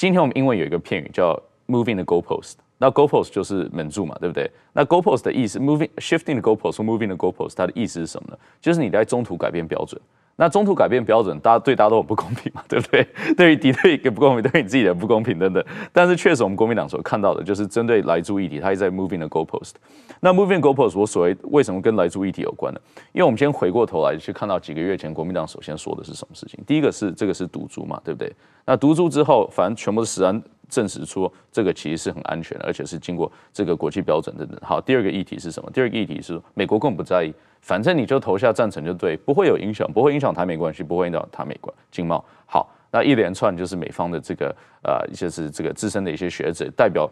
今天我们英文有一个片语叫 moving the goalpost，那 goalpost 就是门柱嘛，对不对？那 goalpost 的意思，moving shifting the goalpost 或 moving the goalpost，它的意思是什么呢？就是你在中途改变标准。那中途改变标准，大家对大家都很不公平嘛，对不对？[laughs] 对于敌对也不公平，对你自己的不公平等等。但是确实，我们国民党所看到的就是针对来住议题，它一直在 moving the goalpost。那 moving goalpost，我所谓为什么跟来住议题有关呢？因为我们先回过头来去看到几个月前国民党首先说的是什么事情。第一个是这个是毒猪嘛，对不对？那毒猪之后，反正全部是实案证实出这个其实是很安全的，而且是经过这个国际标准等等。好，第二个议题是什么？第二个议题是美国更不在意。反正你就投下赞成就对，不会有影响，不会影响台美关系，不会影响台美关经贸。好，那一连串就是美方的这个呃，就是这个资深的一些学者代表，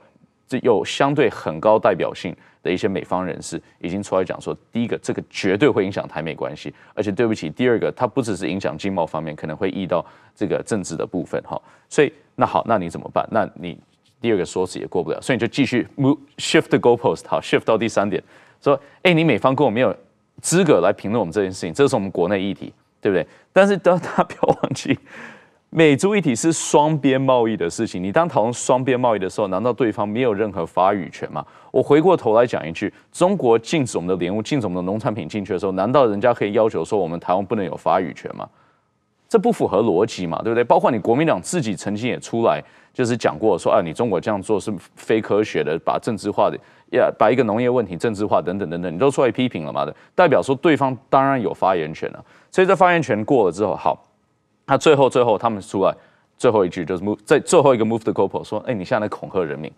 这有相对很高代表性的一些美方人士已经出来讲说，第一个这个绝对会影响台美关系，而且对不起，第二个它不只是影响经贸方面，可能会溢到这个政治的部分哈。所以那好，那你怎么办？那你第二个说辞也过不了，所以你就继续 move shift the goalpost，好，shift 到第三点，说哎，你美方跟我没有。资格来评论我们这件事情，这是我们国内议题，对不对？但是当他不要忘记，美猪一体是双边贸易的事情。你当讨论双边贸易的时候，难道对方没有任何发语权吗？我回过头来讲一句：中国禁止我们的莲雾、禁止我们的农产品进去的时候，难道人家可以要求说我们台湾不能有发语权吗？这不符合逻辑嘛，对不对？包括你国民党自己曾经也出来就是讲过说，啊，你中国这样做是非科学的，把政治化的。呀，把一个农业问题政治化等等等等，你都出来批评了嘛的，代表说对方当然有发言权了。所以这发言权过了之后，好，他最后最后他们出来最后一句就是 move，在最后一个 move the goalpost 说，哎，你现在在恐吓人民，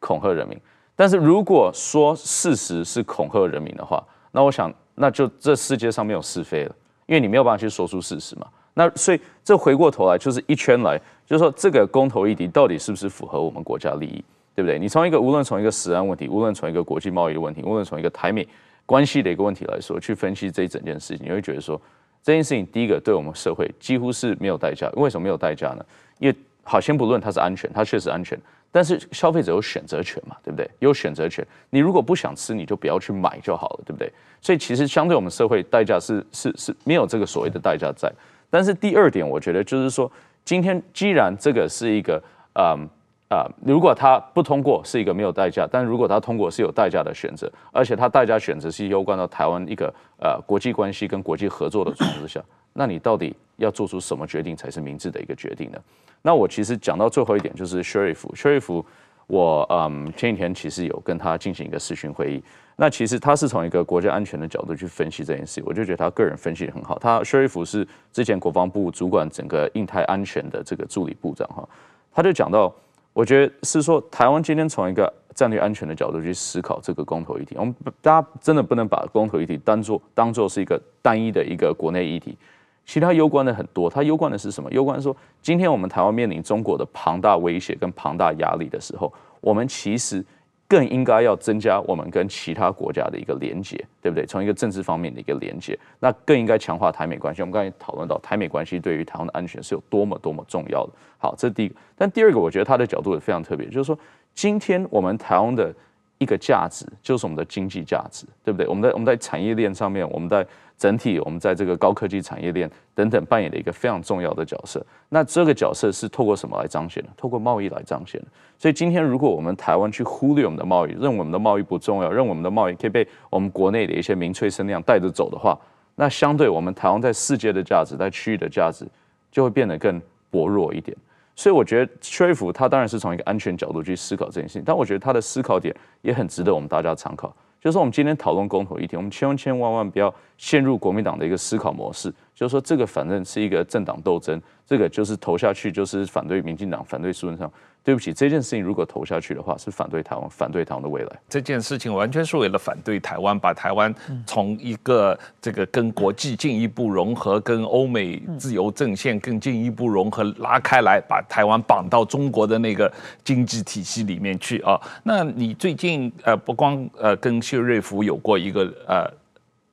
恐吓人民。但是如果说事实是恐吓人民的话，那我想那就这世界上没有是非了，因为你没有办法去说出事实嘛。那所以这回过头来就是一圈来，就是说这个公投议题到底是不是符合我们国家利益，对不对？你从一个无论从一个食安问题，无论从一个国际贸易的问题，无论从一个台美关系的一个问题来说，去分析这一整件事情，你会觉得说这件事情第一个对我们社会几乎是没有代价。为什么没有代价呢？因为好，先不论它是安全，它确实安全，但是消费者有选择权嘛，对不对？有选择权，你如果不想吃，你就不要去买就好了，对不对？所以其实相对我们社会代价是是是没有这个所谓的代价在。但是第二点，我觉得就是说，今天既然这个是一个嗯。啊、如果他不通过是一个没有代价，但如果他通过是有代价的选择，而且他代价选择是攸关到台湾一个呃国际关系跟国际合作的状况之下，那你到底要做出什么决定才是明智的一个决定呢？那我其实讲到最后一点就是 Sheriff，Sheriff，我嗯前几天其实有跟他进行一个视讯会议，那其实他是从一个国家安全的角度去分析这件事，我就觉得他个人分析得很好。他 Sherif 是之前国防部主管整个印太安全的这个助理部长哈，他就讲到。我觉得是说，台湾今天从一个战略安全的角度去思考这个公投议题，我们大家真的不能把公投议题当做当做是一个单一的一个国内议题，其他攸关的很多。它攸关的是什么？攸关说，今天我们台湾面临中国的庞大威胁跟庞大压力的时候，我们其实。更应该要增加我们跟其他国家的一个连接，对不对？从一个政治方面的一个连接，那更应该强化台美关系。我们刚才讨论到台美关系对于台湾的安全是有多么多么重要的。好，这是第一个。但第二个，我觉得他的角度也非常特别，就是说，今天我们台湾的一个价值就是我们的经济价值，对不对？我们在我们在产业链上面，我们在。整体，我们在这个高科技产业链等等扮演了一个非常重要的角色。那这个角色是透过什么来彰显的？透过贸易来彰显的。所以今天，如果我们台湾去忽略我们的贸易，认为我们的贸易不重要，认为我们的贸易可以被我们国内的一些民粹声量带着走的话，那相对我们台湾在世界的价值，在区域的价值就会变得更薄弱一点。所以我觉得 Sherif 他当然是从一个安全角度去思考这件事情，但我觉得他的思考点也很值得我们大家参考。就是，我们今天讨论公投议题，我们千千万万不要陷入国民党的一个思考模式。就是说，这个反正是一个政党斗争，这个就是投下去就是反对民进党，反对苏贞昌。对不起，这件事情如果投下去的话，是反对台湾，反对台湾的未来。这件事情完全是为了反对台湾，把台湾从一个这个跟国际进一步融合，跟欧美自由阵线更进一步融合拉开来，把台湾绑到中国的那个经济体系里面去啊。那你最近呃，不光呃跟谢瑞福有过一个呃。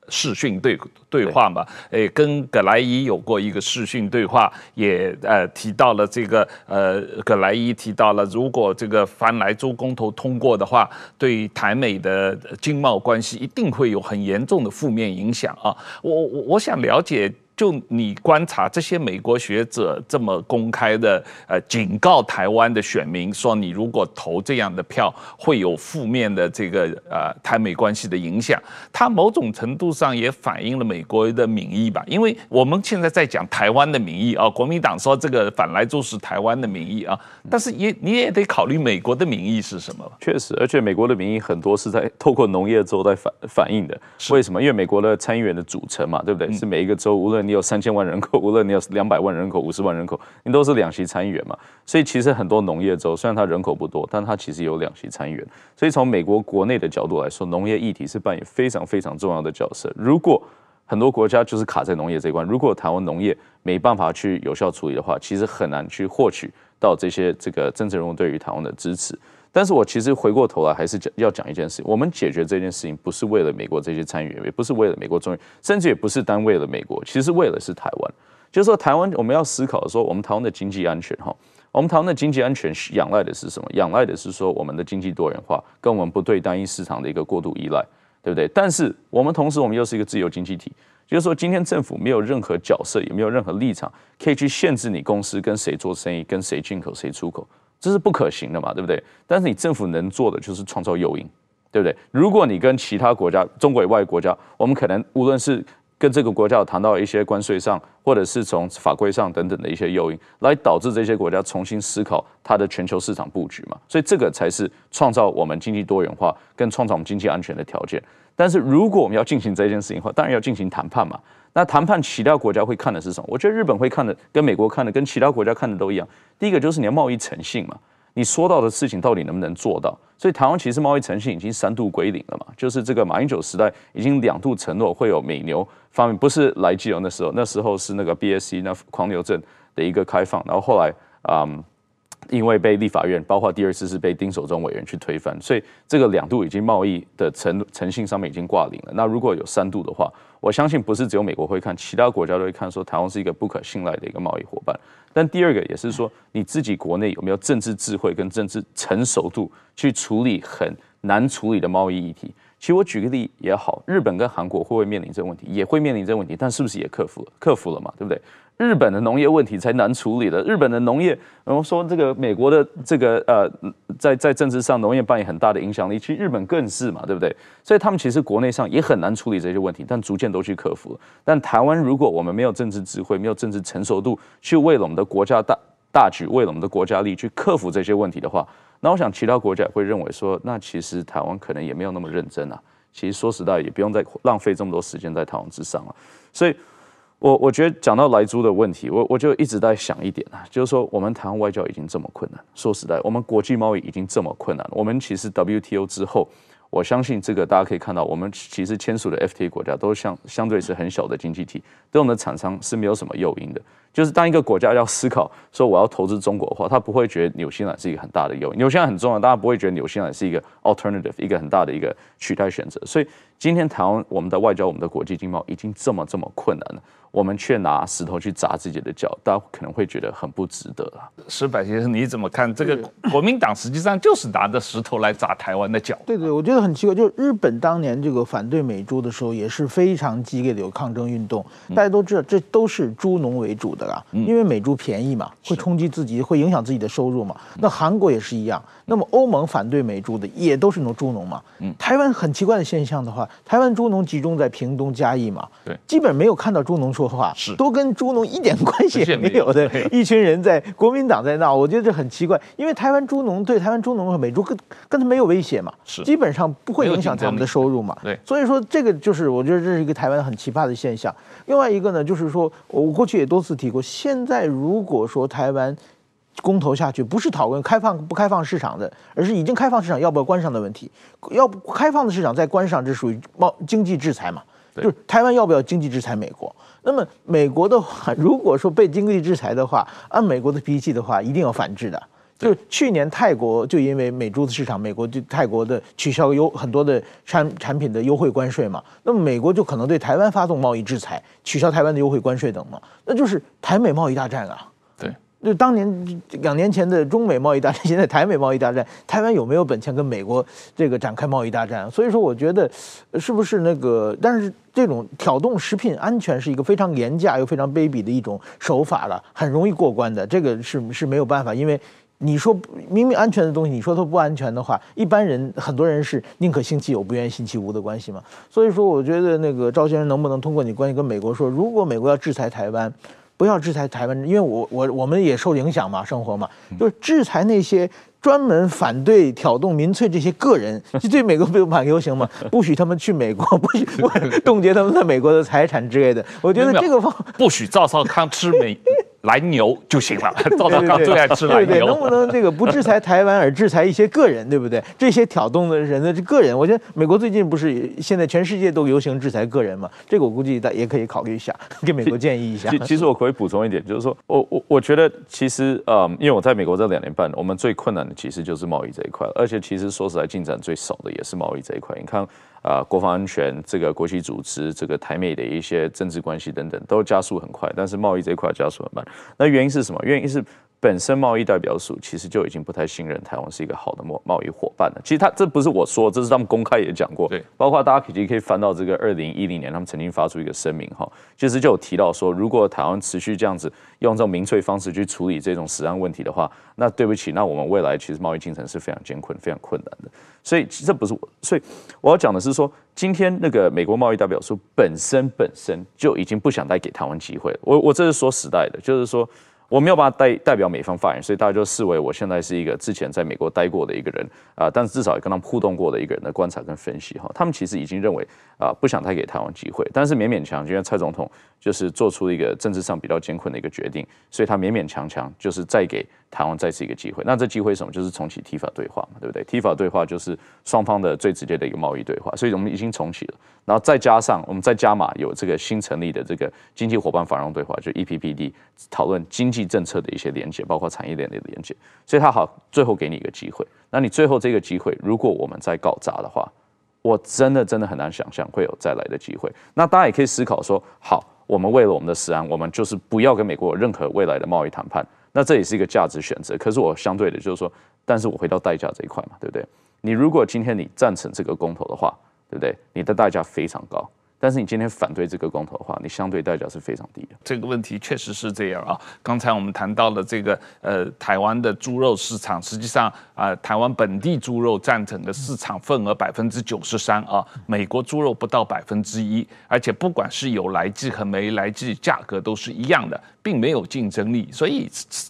视讯对对话嘛，诶，跟葛莱伊有过一个视讯对话，也呃提到了这个呃，葛莱伊提到了，如果这个凡莱州公投通过的话，对台美的经贸关系一定会有很严重的负面影响啊。我我我想了解。就你观察这些美国学者这么公开的呃警告台湾的选民说，你如果投这样的票会有负面的这个呃台美关系的影响，它某种程度上也反映了美国的民意吧？因为我们现在在讲台湾的民意啊，国民党说这个反莱猪是台湾的民意啊，但是也你也得考虑美国的民意是什么？确实，而且美国的民意很多是在透过农业州在反反映的。为什么？因为美国的参议员的组成嘛，对不对？是每一个州无论。你有三千万人口，[laughs] 无论你有两百万人口、五十万人口，你都是两席参议员嘛。所以其实很多农业州虽然它人口不多，但它其实有两席参议员。所以从美国国内的角度来说，农业议题是扮演非常非常重要的角色。如果很多国家就是卡在农业这一关，如果台湾农业没办法去有效处理的话，其实很难去获取到这些这个政治人物对于台湾的支持。但是我其实回过头来还是讲要讲一件事情，我们解决这件事情不是为了美国这些参议员，也不是为了美国众议，甚至也不是单为了美国，其实为了是台湾。就是说台湾我们要思考说，我们台湾的经济安全哈，我们台湾的经济安全仰赖的是什么？仰赖的是说我们的经济多元化，跟我们不对单一市场的一个过度依赖，对不对？但是我们同时我们又是一个自由经济体，就是说今天政府没有任何角色，也没有任何立场可以去限制你公司跟谁做生意，跟谁进口谁出口。这是不可行的嘛，对不对？但是你政府能做的就是创造诱因，对不对？如果你跟其他国家、中国以外的国家，我们可能无论是跟这个国家有谈到一些关税上，或者是从法规上等等的一些诱因，来导致这些国家重新思考它的全球市场布局嘛。所以这个才是创造我们经济多元化跟创造我们经济安全的条件。但是如果我们要进行这件事情的话，当然要进行谈判嘛。那谈判，其他国家会看的是什么？我觉得日本会看的，跟美国看的，跟其他国家看的都一样。第一个就是你的贸易诚信嘛，你说到的事情到底能不能做到？所以台湾其实贸易诚信已经三度归零了嘛，就是这个马英九时代已经两度承诺会有美牛方面，不是来基隆，那时候那时候是那个 BSE 那狂牛症的一个开放，然后后来嗯。因为被立法院，包括第二次是被丁守中委员去推翻，所以这个两度已经贸易的诚诚信上面已经挂零了。那如果有三度的话，我相信不是只有美国会看，其他国家都会看，说台湾是一个不可信赖的一个贸易伙伴。但第二个也是说，你自己国内有没有政治智慧跟政治成熟度去处理很难处理的贸易议题？其实我举个例也好，日本跟韩国会不会面临这个问题？也会面临这个问题，但是不是也克服了？克服了嘛，对不对？日本的农业问题才难处理的。日本的农业，然后说这个美国的这个呃，在在政治上农业扮演很大的影响力，其实日本更是嘛，对不对？所以他们其实国内上也很难处理这些问题，但逐渐都去克服了。但台湾如果我们没有政治智慧，没有政治成熟度，去为了我们的国家大大局，为了我们的国家利益去克服这些问题的话，那我想其他国家也会认为说，那其实台湾可能也没有那么认真啊。其实说实在，也不用再浪费这么多时间在台湾之上了。所以。我我觉得讲到莱猪的问题，我我就一直在想一点啊，就是说我们台湾外交已经这么困难，说实在，我们国际贸易已经这么困难，我们其实 WTO 之后，我相信这个大家可以看到，我们其实签署的 FTA 国家都相相对是很小的经济体，对我们的厂商是没有什么诱因的。就是当一个国家要思考说我要投资中国的话，他不会觉得纽西兰是一个很大的诱因，纽西兰很重要，大家不会觉得纽西兰是一个 alternative，一个很大的一个取代选择。所以今天台湾我们的外交、我们的国际经贸已经这么这么困难了。我们却拿石头去砸自己的脚，大家可能会觉得很不值得啊。石柏先生，你怎么看？这个国民党 [laughs] 实际上就是拿着石头来砸台湾的脚。对对，我觉得很奇怪，就日本当年这个反对美猪的时候，也是非常激烈的有抗争运动。大家都知道，这都是猪农为主的啦，因为美猪便宜嘛，会冲击自己，会影响自己的收入嘛。那韩国也是一样。那么欧盟反对美猪的也都是农猪农嘛。台湾很奇怪的现象的话，台湾猪农集中在屏东嘉义嘛，对，基本没有看到猪农说话，是都跟猪农一点关系也没有的 [laughs] 一群人在国民党在闹，我觉得这很奇怪，因为台湾猪农对台湾猪农和美猪跟跟他没有威胁嘛，是基本上不会影响他们的收入嘛，对，所以说这个就是我觉得这是一个台湾很奇葩的现象。另外一个呢，就是说我过去也多次提过，现在如果说台湾。公投下去不是讨论开放不开放市场的，而是已经开放市场要不要关上的问题。要不开放的市场再关上，这属于贸经济制裁嘛？就是台湾要不要经济制裁美国？那么美国的话，[laughs] 如果说被经济制裁的话，按美国的脾气的话，一定要反制的。就是去年泰国就因为美猪的市场，美国对泰国的取消优很多的产产品的优惠关税嘛，那么美国就可能对台湾发动贸易制裁，取消台湾的优惠关税等嘛，那就是台美贸易大战啊。就当年两年前的中美贸易大战，[laughs] 现在台美贸易大战，台湾有没有本钱跟美国这个展开贸易大战？所以说，我觉得是不是那个？但是这种挑动食品安全是一个非常廉价又非常卑鄙的一种手法了，很容易过关的。这个是是没有办法，因为你说明明安全的东西，你说它不安全的话，一般人很多人是宁可信其有，不愿信其无的关系嘛。所以说，我觉得那个赵先生能不能通过你关系跟美国说，如果美国要制裁台湾？不要制裁台湾，因为我我我们也受影响嘛，生活嘛，就是制裁那些专门反对挑动民粹这些个人，[laughs] 就对美国不满游行嘛，[laughs] 不许他们去美国，[laughs] 不许不冻结他们在美国的财产之类的。我觉得这个方不许赵少康吃美。来牛就行了，赵少康最爱吃来牛。对对，能不能这个不制裁台湾，而制裁一些个人，对不对？这些挑动的人的这个人，我觉得美国最近不是现在全世界都流行制裁个人嘛？这个我估计大也可以考虑一下，给美国建议一下。其其实我可以补充一点，就是说我我我觉得其实呃，因为我在美国这两年半，我们最困难的其实就是贸易这一块，而且其实说实在进展最少的也是贸易这一块。你看。啊，国防安全这个国际组织，这个台美的一些政治关系等等，都加速很快，但是贸易这一块加速很慢。那原因是什么？原因是。本身贸易代表署其实就已经不太信任台湾是一个好的贸贸易伙伴了。其实他这不是我说，这是他们公开也讲过。对，包括大家可以可以翻到这个二零一零年，他们曾经发出一个声明哈，其实就有提到说，如果台湾持续这样子用这种民粹方式去处理这种食安问题的话，那对不起，那我们未来其实贸易进程是非常艰困、非常困难的。所以这不是我，所以我要讲的是说，今天那个美国贸易代表署本身本身就已经不想再给台湾机会了。我我这是说实在的，就是说。我没有办法代代表美方发言，所以大家就视为我现在是一个之前在美国待过的一个人啊、但是至少也跟他们互动过的一个人的观察跟分析哈。他们其实已经认为啊、不想太给台湾机会，但是勉勉强，因为蔡总统就是做出一个政治上比较艰困的一个决定，所以他勉勉强强就是再给台湾再次一个机会。那这机会什么？就是重启 TIFA 对话嘛，对不对？TIFA 对话就是双方的最直接的一个贸易对话，所以我们已经重启了。然后再加上我们再加码有这个新成立的这个经济伙伴繁荣对话，就 EPPD，讨论经济政策的一些连接，包括产业链的连接。所以他好，最后给你一个机会。那你最后这个机会，如果我们再搞砸的话，我真的真的很难想象会有再来的机会。那大家也可以思考说，好。我们为了我们的食安，我们就是不要跟美国有任何未来的贸易谈判。那这也是一个价值选择。可是我相对的就是说，但是我回到代价这一块嘛，对不对？你如果今天你赞成这个公投的话，对不对？你的代价非常高。但是你今天反对这个公投的话，你相对代价是非常低的。这个问题确实是这样啊。刚才我们谈到了这个呃台湾的猪肉市场，实际上啊、台湾本地猪肉占整个市场份额百分之九十三啊，美国猪肉不到百分之一，而且不管是有来记和没来记，价格都是一样的，并没有竞争力。所以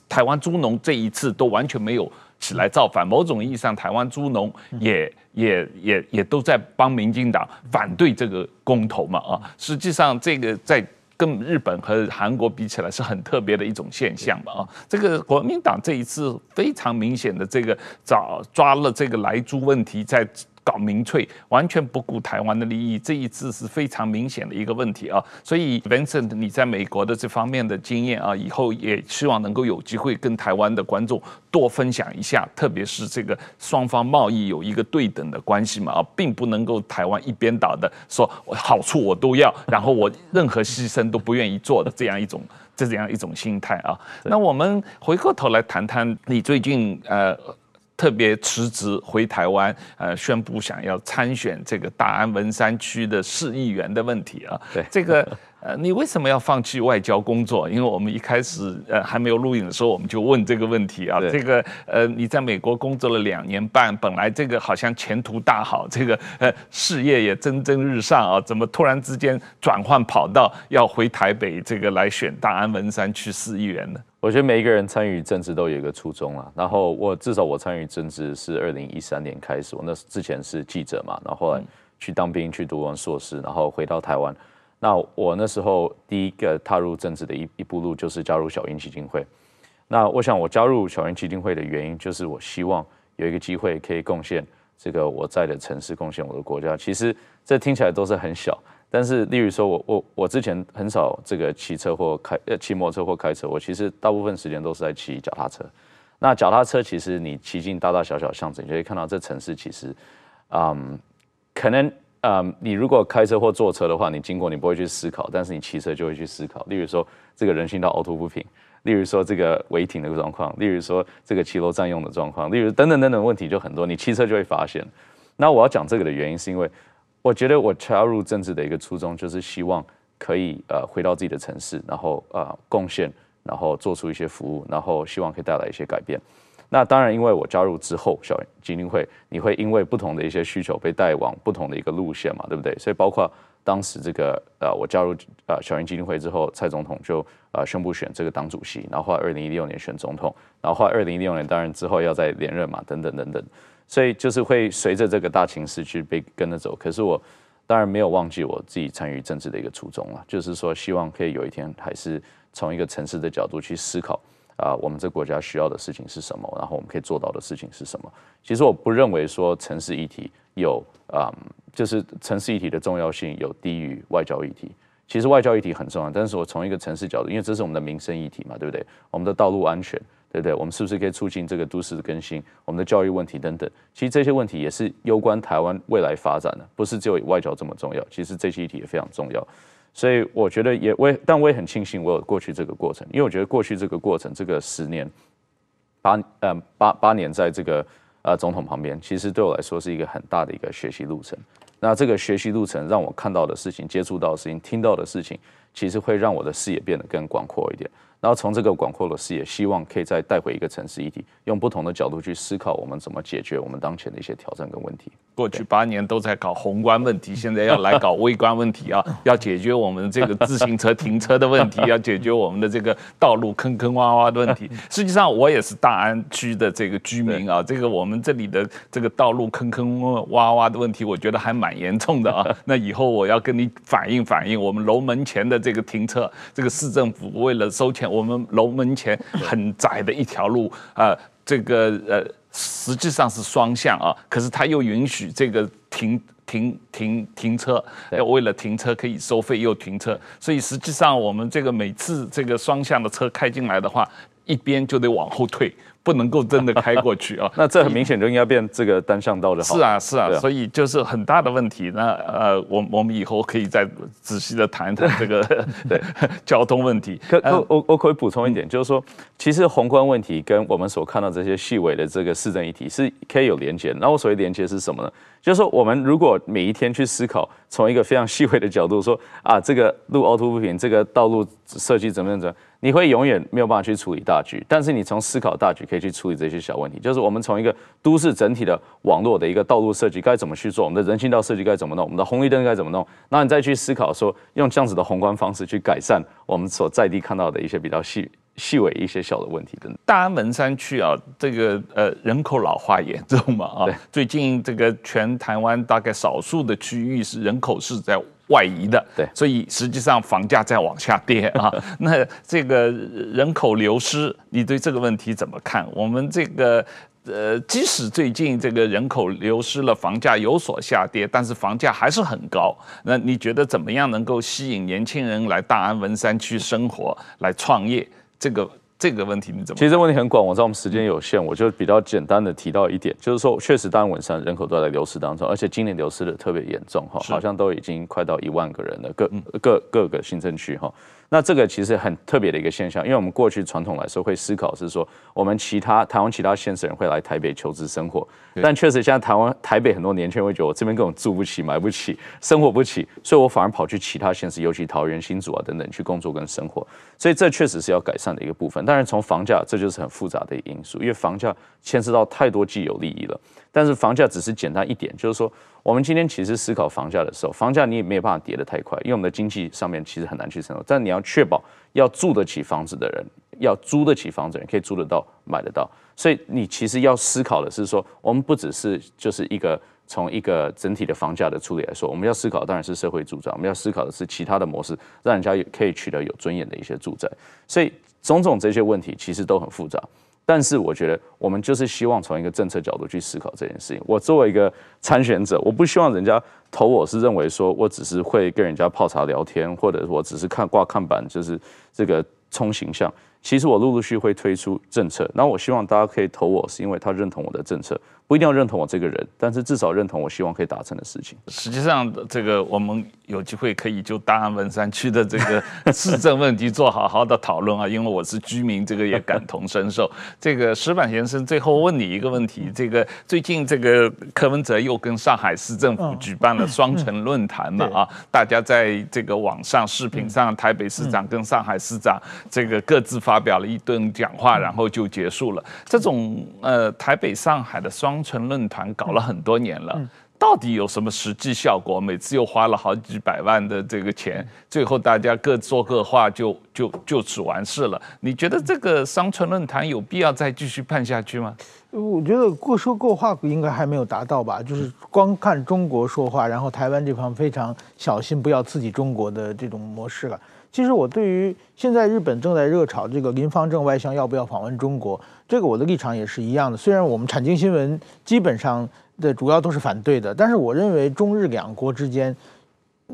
台湾猪农这一次都完全没有起来造反，某种意义上，台湾猪农也也也也都在帮民进党反对这个公投嘛啊，实际上这个在跟日本和韩国比起来是很特别的一种现象嘛啊，这个国民党这一次非常明显的这个找抓了这个莱猪问题在。搞民粹，完全不顾台湾的利益，这一次是非常明显的一个问题啊。所以，Vincent，你在美国的这方面的经验啊，以后也希望能够有机会跟台湾的观众多分享一下，特别是这个双方贸易有一个对等的关系嘛啊，并不能够台湾一边倒的说好处我都要，然后我任何牺牲都不愿意做的这样一种这样一种心态啊。那我们回过头来谈谈你最近呃。特别辞职回台湾，呃，宣布想要参选这个大安文山区的市议员的问题啊。对，这个呃，你为什么要放弃外交工作？因为我们一开始呃还没有录影的时候，我们就问这个问题啊。这个呃，你在美国工作了两年半，本来这个好像前途大好，这个呃事业也蒸蒸日上啊，怎么突然之间转换跑道，要回台北这个来选大安文山区市议员呢？我觉得每一个人参与政治都有一个初衷啊。然后我至少我参与政治是二零一三年开始，我那之前是记者嘛，然后后来去当兵，去读完硕士，然后回到台湾。那我那时候第一个踏入政治的一一步路就是加入小英基金会。那我想我加入小英基金会的原因就是我希望有一个机会可以贡献这个我在的城市，贡献我的国家。其实这听起来都是很小。但是，例如说我我我之前很少这个骑车或开呃骑摩托车或开车，我其实大部分时间都是在骑脚踏车。那脚踏车其实你骑进大大小小巷子，你就会看到这城市其实，嗯，可能嗯你如果开车或坐车的话，你经过你不会去思考，但是你骑车就会去思考。例如说这个人行道凹凸不平，例如说这个违停的状况，例如说这个骑楼占用的状况，例如等等等等问题就很多，你骑车就会发现。那我要讲这个的原因是因为。我觉得我加入政治的一个初衷，就是希望可以呃回到自己的城市，然后呃贡献，然后做出一些服务，然后希望可以带来一些改变。那当然，因为我加入之后，小英基金会你会因为不同的一些需求被带往不同的一个路线嘛，对不对？所以包括当时这个呃我加入呃小英基金会之后，蔡总统就呃宣布选这个党主席，然后二零一六年选总统，然后二零一六年当然之后要再连任嘛，等等等等。所以就是会随着这个大情势去被跟着走，可是我当然没有忘记我自己参与政治的一个初衷了，就是说希望可以有一天还是从一个城市的角度去思考啊，我们这国家需要的事情是什么，然后我们可以做到的事情是什么。其实我不认为说城市议题有啊，就是城市议题的重要性有低于外交议题。其实外交议题很重要，但是我从一个城市角度，因为这是我们的民生议题嘛，对不对？我们的道路安全。对对？我们是不是可以促进这个都市的更新？我们的教育问题等等，其实这些问题也是攸关台湾未来发展的，不是只有外交这么重要。其实这些议题也非常重要，所以我觉得也我也，但我也很庆幸我有过去这个过程，因为我觉得过去这个过程，这个十年八嗯八八年在这个呃总统旁边，其实对我来说是一个很大的一个学习路程。那这个学习路程让我看到的事情、接触到的事情、听到的事情，其实会让我的视野变得更广阔一点。然后从这个广阔的视野，希望可以再带回一个城市议题，用不同的角度去思考我们怎么解决我们当前的一些挑战跟问题。过去八年都在搞宏观问题，现在要来搞微观问题啊！[laughs] 要解决我们这个自行车停车的问题，[laughs] 要解决我们的这个道路坑坑洼洼的问题。[laughs] 实际上，我也是大安区的这个居民啊，这个我们这里的这个道路坑坑洼洼的问题，我觉得还蛮严重的啊。那以后我要跟你反映反映，我们楼门前的这个停车，这个市政府为了收钱，我们楼门前很窄的一条路啊，这个呃。实际上是双向啊，可是它又允许这个停停停停车，要为了停车可以收费又停车，所以实际上我们这个每次这个双向的车开进来的话，一边就得往后退。不能够真的开过去啊！[laughs] 那这很明显就应该变这个单向道的。是啊，是啊，所以就是很大的问题。那呃，我我们以后可以再仔细的谈一谈这个 [laughs] 对交通问题。可我我可以补充一点，就是说，其实宏观问题跟我们所看到这些细微的这个市政议题是可以有连接。那我所谓连接是什么呢？就是说，我们如果每一天去思考，从一个非常细微的角度说啊，这个路凹凸不平，这个道路设计怎么样怎么样。你会永远没有办法去处理大局，但是你从思考大局可以去处理这些小问题。就是我们从一个都市整体的网络的一个道路设计该怎么去做，我们的人行道设计该怎么弄，我们的红绿灯该怎么弄，那你再去思考说用这样子的宏观方式去改善我们所在地看到的一些比较细细微一些小的问题等等。大安文山区啊，这个呃人口老化严重嘛啊，最近这个全台湾大概少数的区域是人口是在。外移的，对，所以实际上房价在往下跌啊。[laughs] 那这个人口流失，你对这个问题怎么看？我们这个呃，即使最近这个人口流失了，房价有所下跌，但是房价还是很高。那你觉得怎么样能够吸引年轻人来大安文山区生活、来创业？这个？这个问题你怎么？其实这问题很广，我知道我们时间有限，我就比较简单的提到一点，就是说，确实当然文山人口都在流失当中，而且今年流失的特别严重哈，好像都已经快到一万个人了，各各各个行政区哈。那这个其实很特别的一个现象，因为我们过去传统来说会思考是说，我们其他台湾其他县市人会来台北求职生活，但确实现在台湾台北很多年轻人会觉得我这边根本住不起、买不起、生活不起，所以我反而跑去其他县市，尤其桃园、新竹啊等等去工作跟生活，所以这确实是要改善的一个部分。当然从房价，这就是很复杂的因素，因为房价牵涉到太多既有利益了。但是房价只是简单一点，就是说，我们今天其实思考房价的时候，房价你也没有办法跌得太快，因为我们的经济上面其实很难去承受。但你要确保要住得起房子的人，要租得起房子的人可以租得到、买得到。所以你其实要思考的是说，我们不只是就是一个从一个整体的房价的处理来说，我们要思考当然是社会住宅，我们要思考的是其他的模式，让人家可以取得有尊严的一些住宅。所以种种这些问题其实都很复杂。但是我觉得，我们就是希望从一个政策角度去思考这件事情。我作为一个参选者，我不希望人家投我是认为说我只是会跟人家泡茶聊天，或者我只是看挂看板，就是这个冲形象。其实我陆陆续续会推出政策，那我希望大家可以投我，是因为他认同我的政策。不一定要认同我这个人，但是至少认同我希望可以达成的事情。实际上，这个我们有机会可以就大安文山区的这个 [laughs] 市政问题做好好的讨论啊，因为我是居民，这个也感同身受。这个石板先生，最后问你一个问题：这个最近这个柯文哲又跟上海市政府举办了双城论坛嘛？啊，大家在这个网上视频上，台北市长跟上海市长这个各自发表了一顿讲话，然后就结束了。这种呃，台北上海的双双城论坛搞了很多年了，到底有什么实际效果？每次又花了好几百万的这个钱，最后大家各说各话就，就就就此完事了。你觉得这个商城论坛有必要再继续办下去吗？我觉得各说各话应该还没有达到吧，就是光看中国说话，然后台湾这方非常小心，不要刺激中国的这种模式了。其实我对于现在日本正在热炒这个林方正外相要不要访问中国，这个我的立场也是一样的。虽然我们产经新闻基本上的主要都是反对的，但是我认为中日两国之间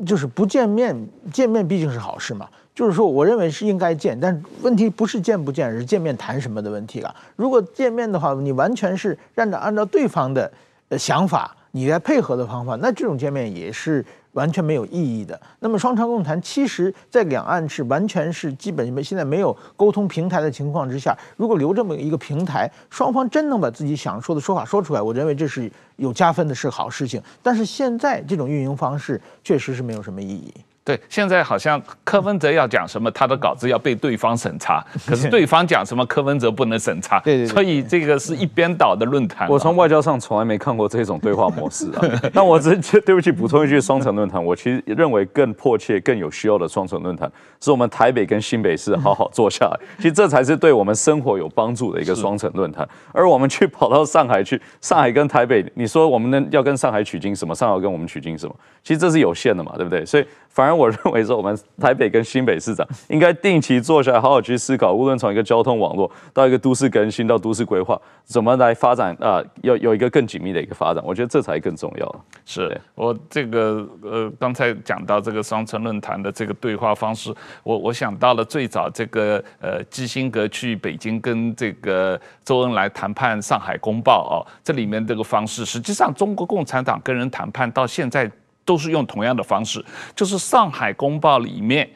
就是不见面，见面毕竟是好事嘛。就是说，我认为是应该见，但问题不是见不见，而是见面谈什么的问题了。如果见面的话，你完全是按照按照对方的想法，你来配合的方法，那这种见面也是。完全没有意义的。那么双城共谈，其实在两岸是完全是基本没现在没有沟通平台的情况之下，如果留这么一个平台，双方真能把自己想说的说法说出来，我认为这是有加分的，是好事情。但是现在这种运营方式确实是没有什么意义。对，现在好像柯文哲要讲什么，他的稿子要被对方审查，[laughs] 可是对方讲什么，柯文哲不能审查。对对。所以这个是一边倒的论坛。我从外交上从来没看过这种对话模式啊。[laughs] 那我只对不起补充一句，双城论坛，我其实认为更迫切、更有需要的双城论坛，是我们台北跟新北市好好坐下来。[laughs] 其实这才是对我们生活有帮助的一个双城论坛。而我们去跑到上海去，上海跟台北，你说我们能要跟上海取经什么？上海跟我们取经什么？其实这是有限的嘛，对不对？所以。反而我认为说，我们台北跟新北市长应该定期坐下来，好好去思考，无论从一个交通网络到一个都市更新到都市规划，怎么来发展啊？要、呃、有一个更紧密的一个发展，我觉得这才更重要。是我这个呃，刚才讲到这个双城论坛的这个对话方式，我我想到了最早这个呃基辛格去北京跟这个周恩来谈判《上海公报》哦，这里面这个方式，实际上中国共产党跟人谈判到现在。都是用同样的方式，就是《上海公报》里面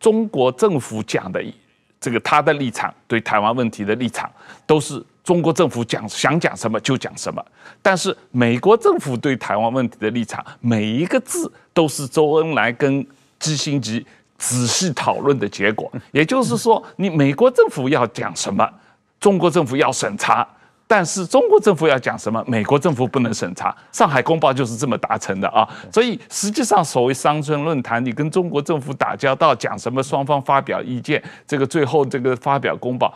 中国政府讲的这个他的立场，对台湾问题的立场，都是中国政府讲想讲什么就讲什么。但是美国政府对台湾问题的立场，每一个字都是周恩来跟基辛格仔细讨论的结果。也就是说，你美国政府要讲什么，中国政府要审查。但是中国政府要讲什么，美国政府不能审查。上海公报就是这么达成的啊。所以实际上，所谓商村论坛，你跟中国政府打交道，讲什么，双方发表意见，这个最后这个发表公报。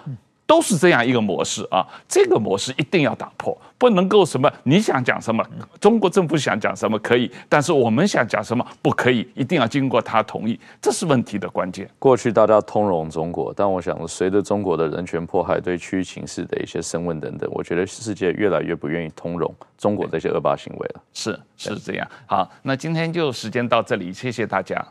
都是这样一个模式啊，这个模式一定要打破，不能够什么你想讲什么，中国政府想讲什么可以，但是我们想讲什么不可以，一定要经过他同意，这是问题的关键。过去大家通融中国，但我想随着中国的人权迫害、对区域情势的一些升温等等，我觉得世界越来越不愿意通融中国这些恶霸行为了。是是这样。好，那今天就时间到这里，谢谢大家。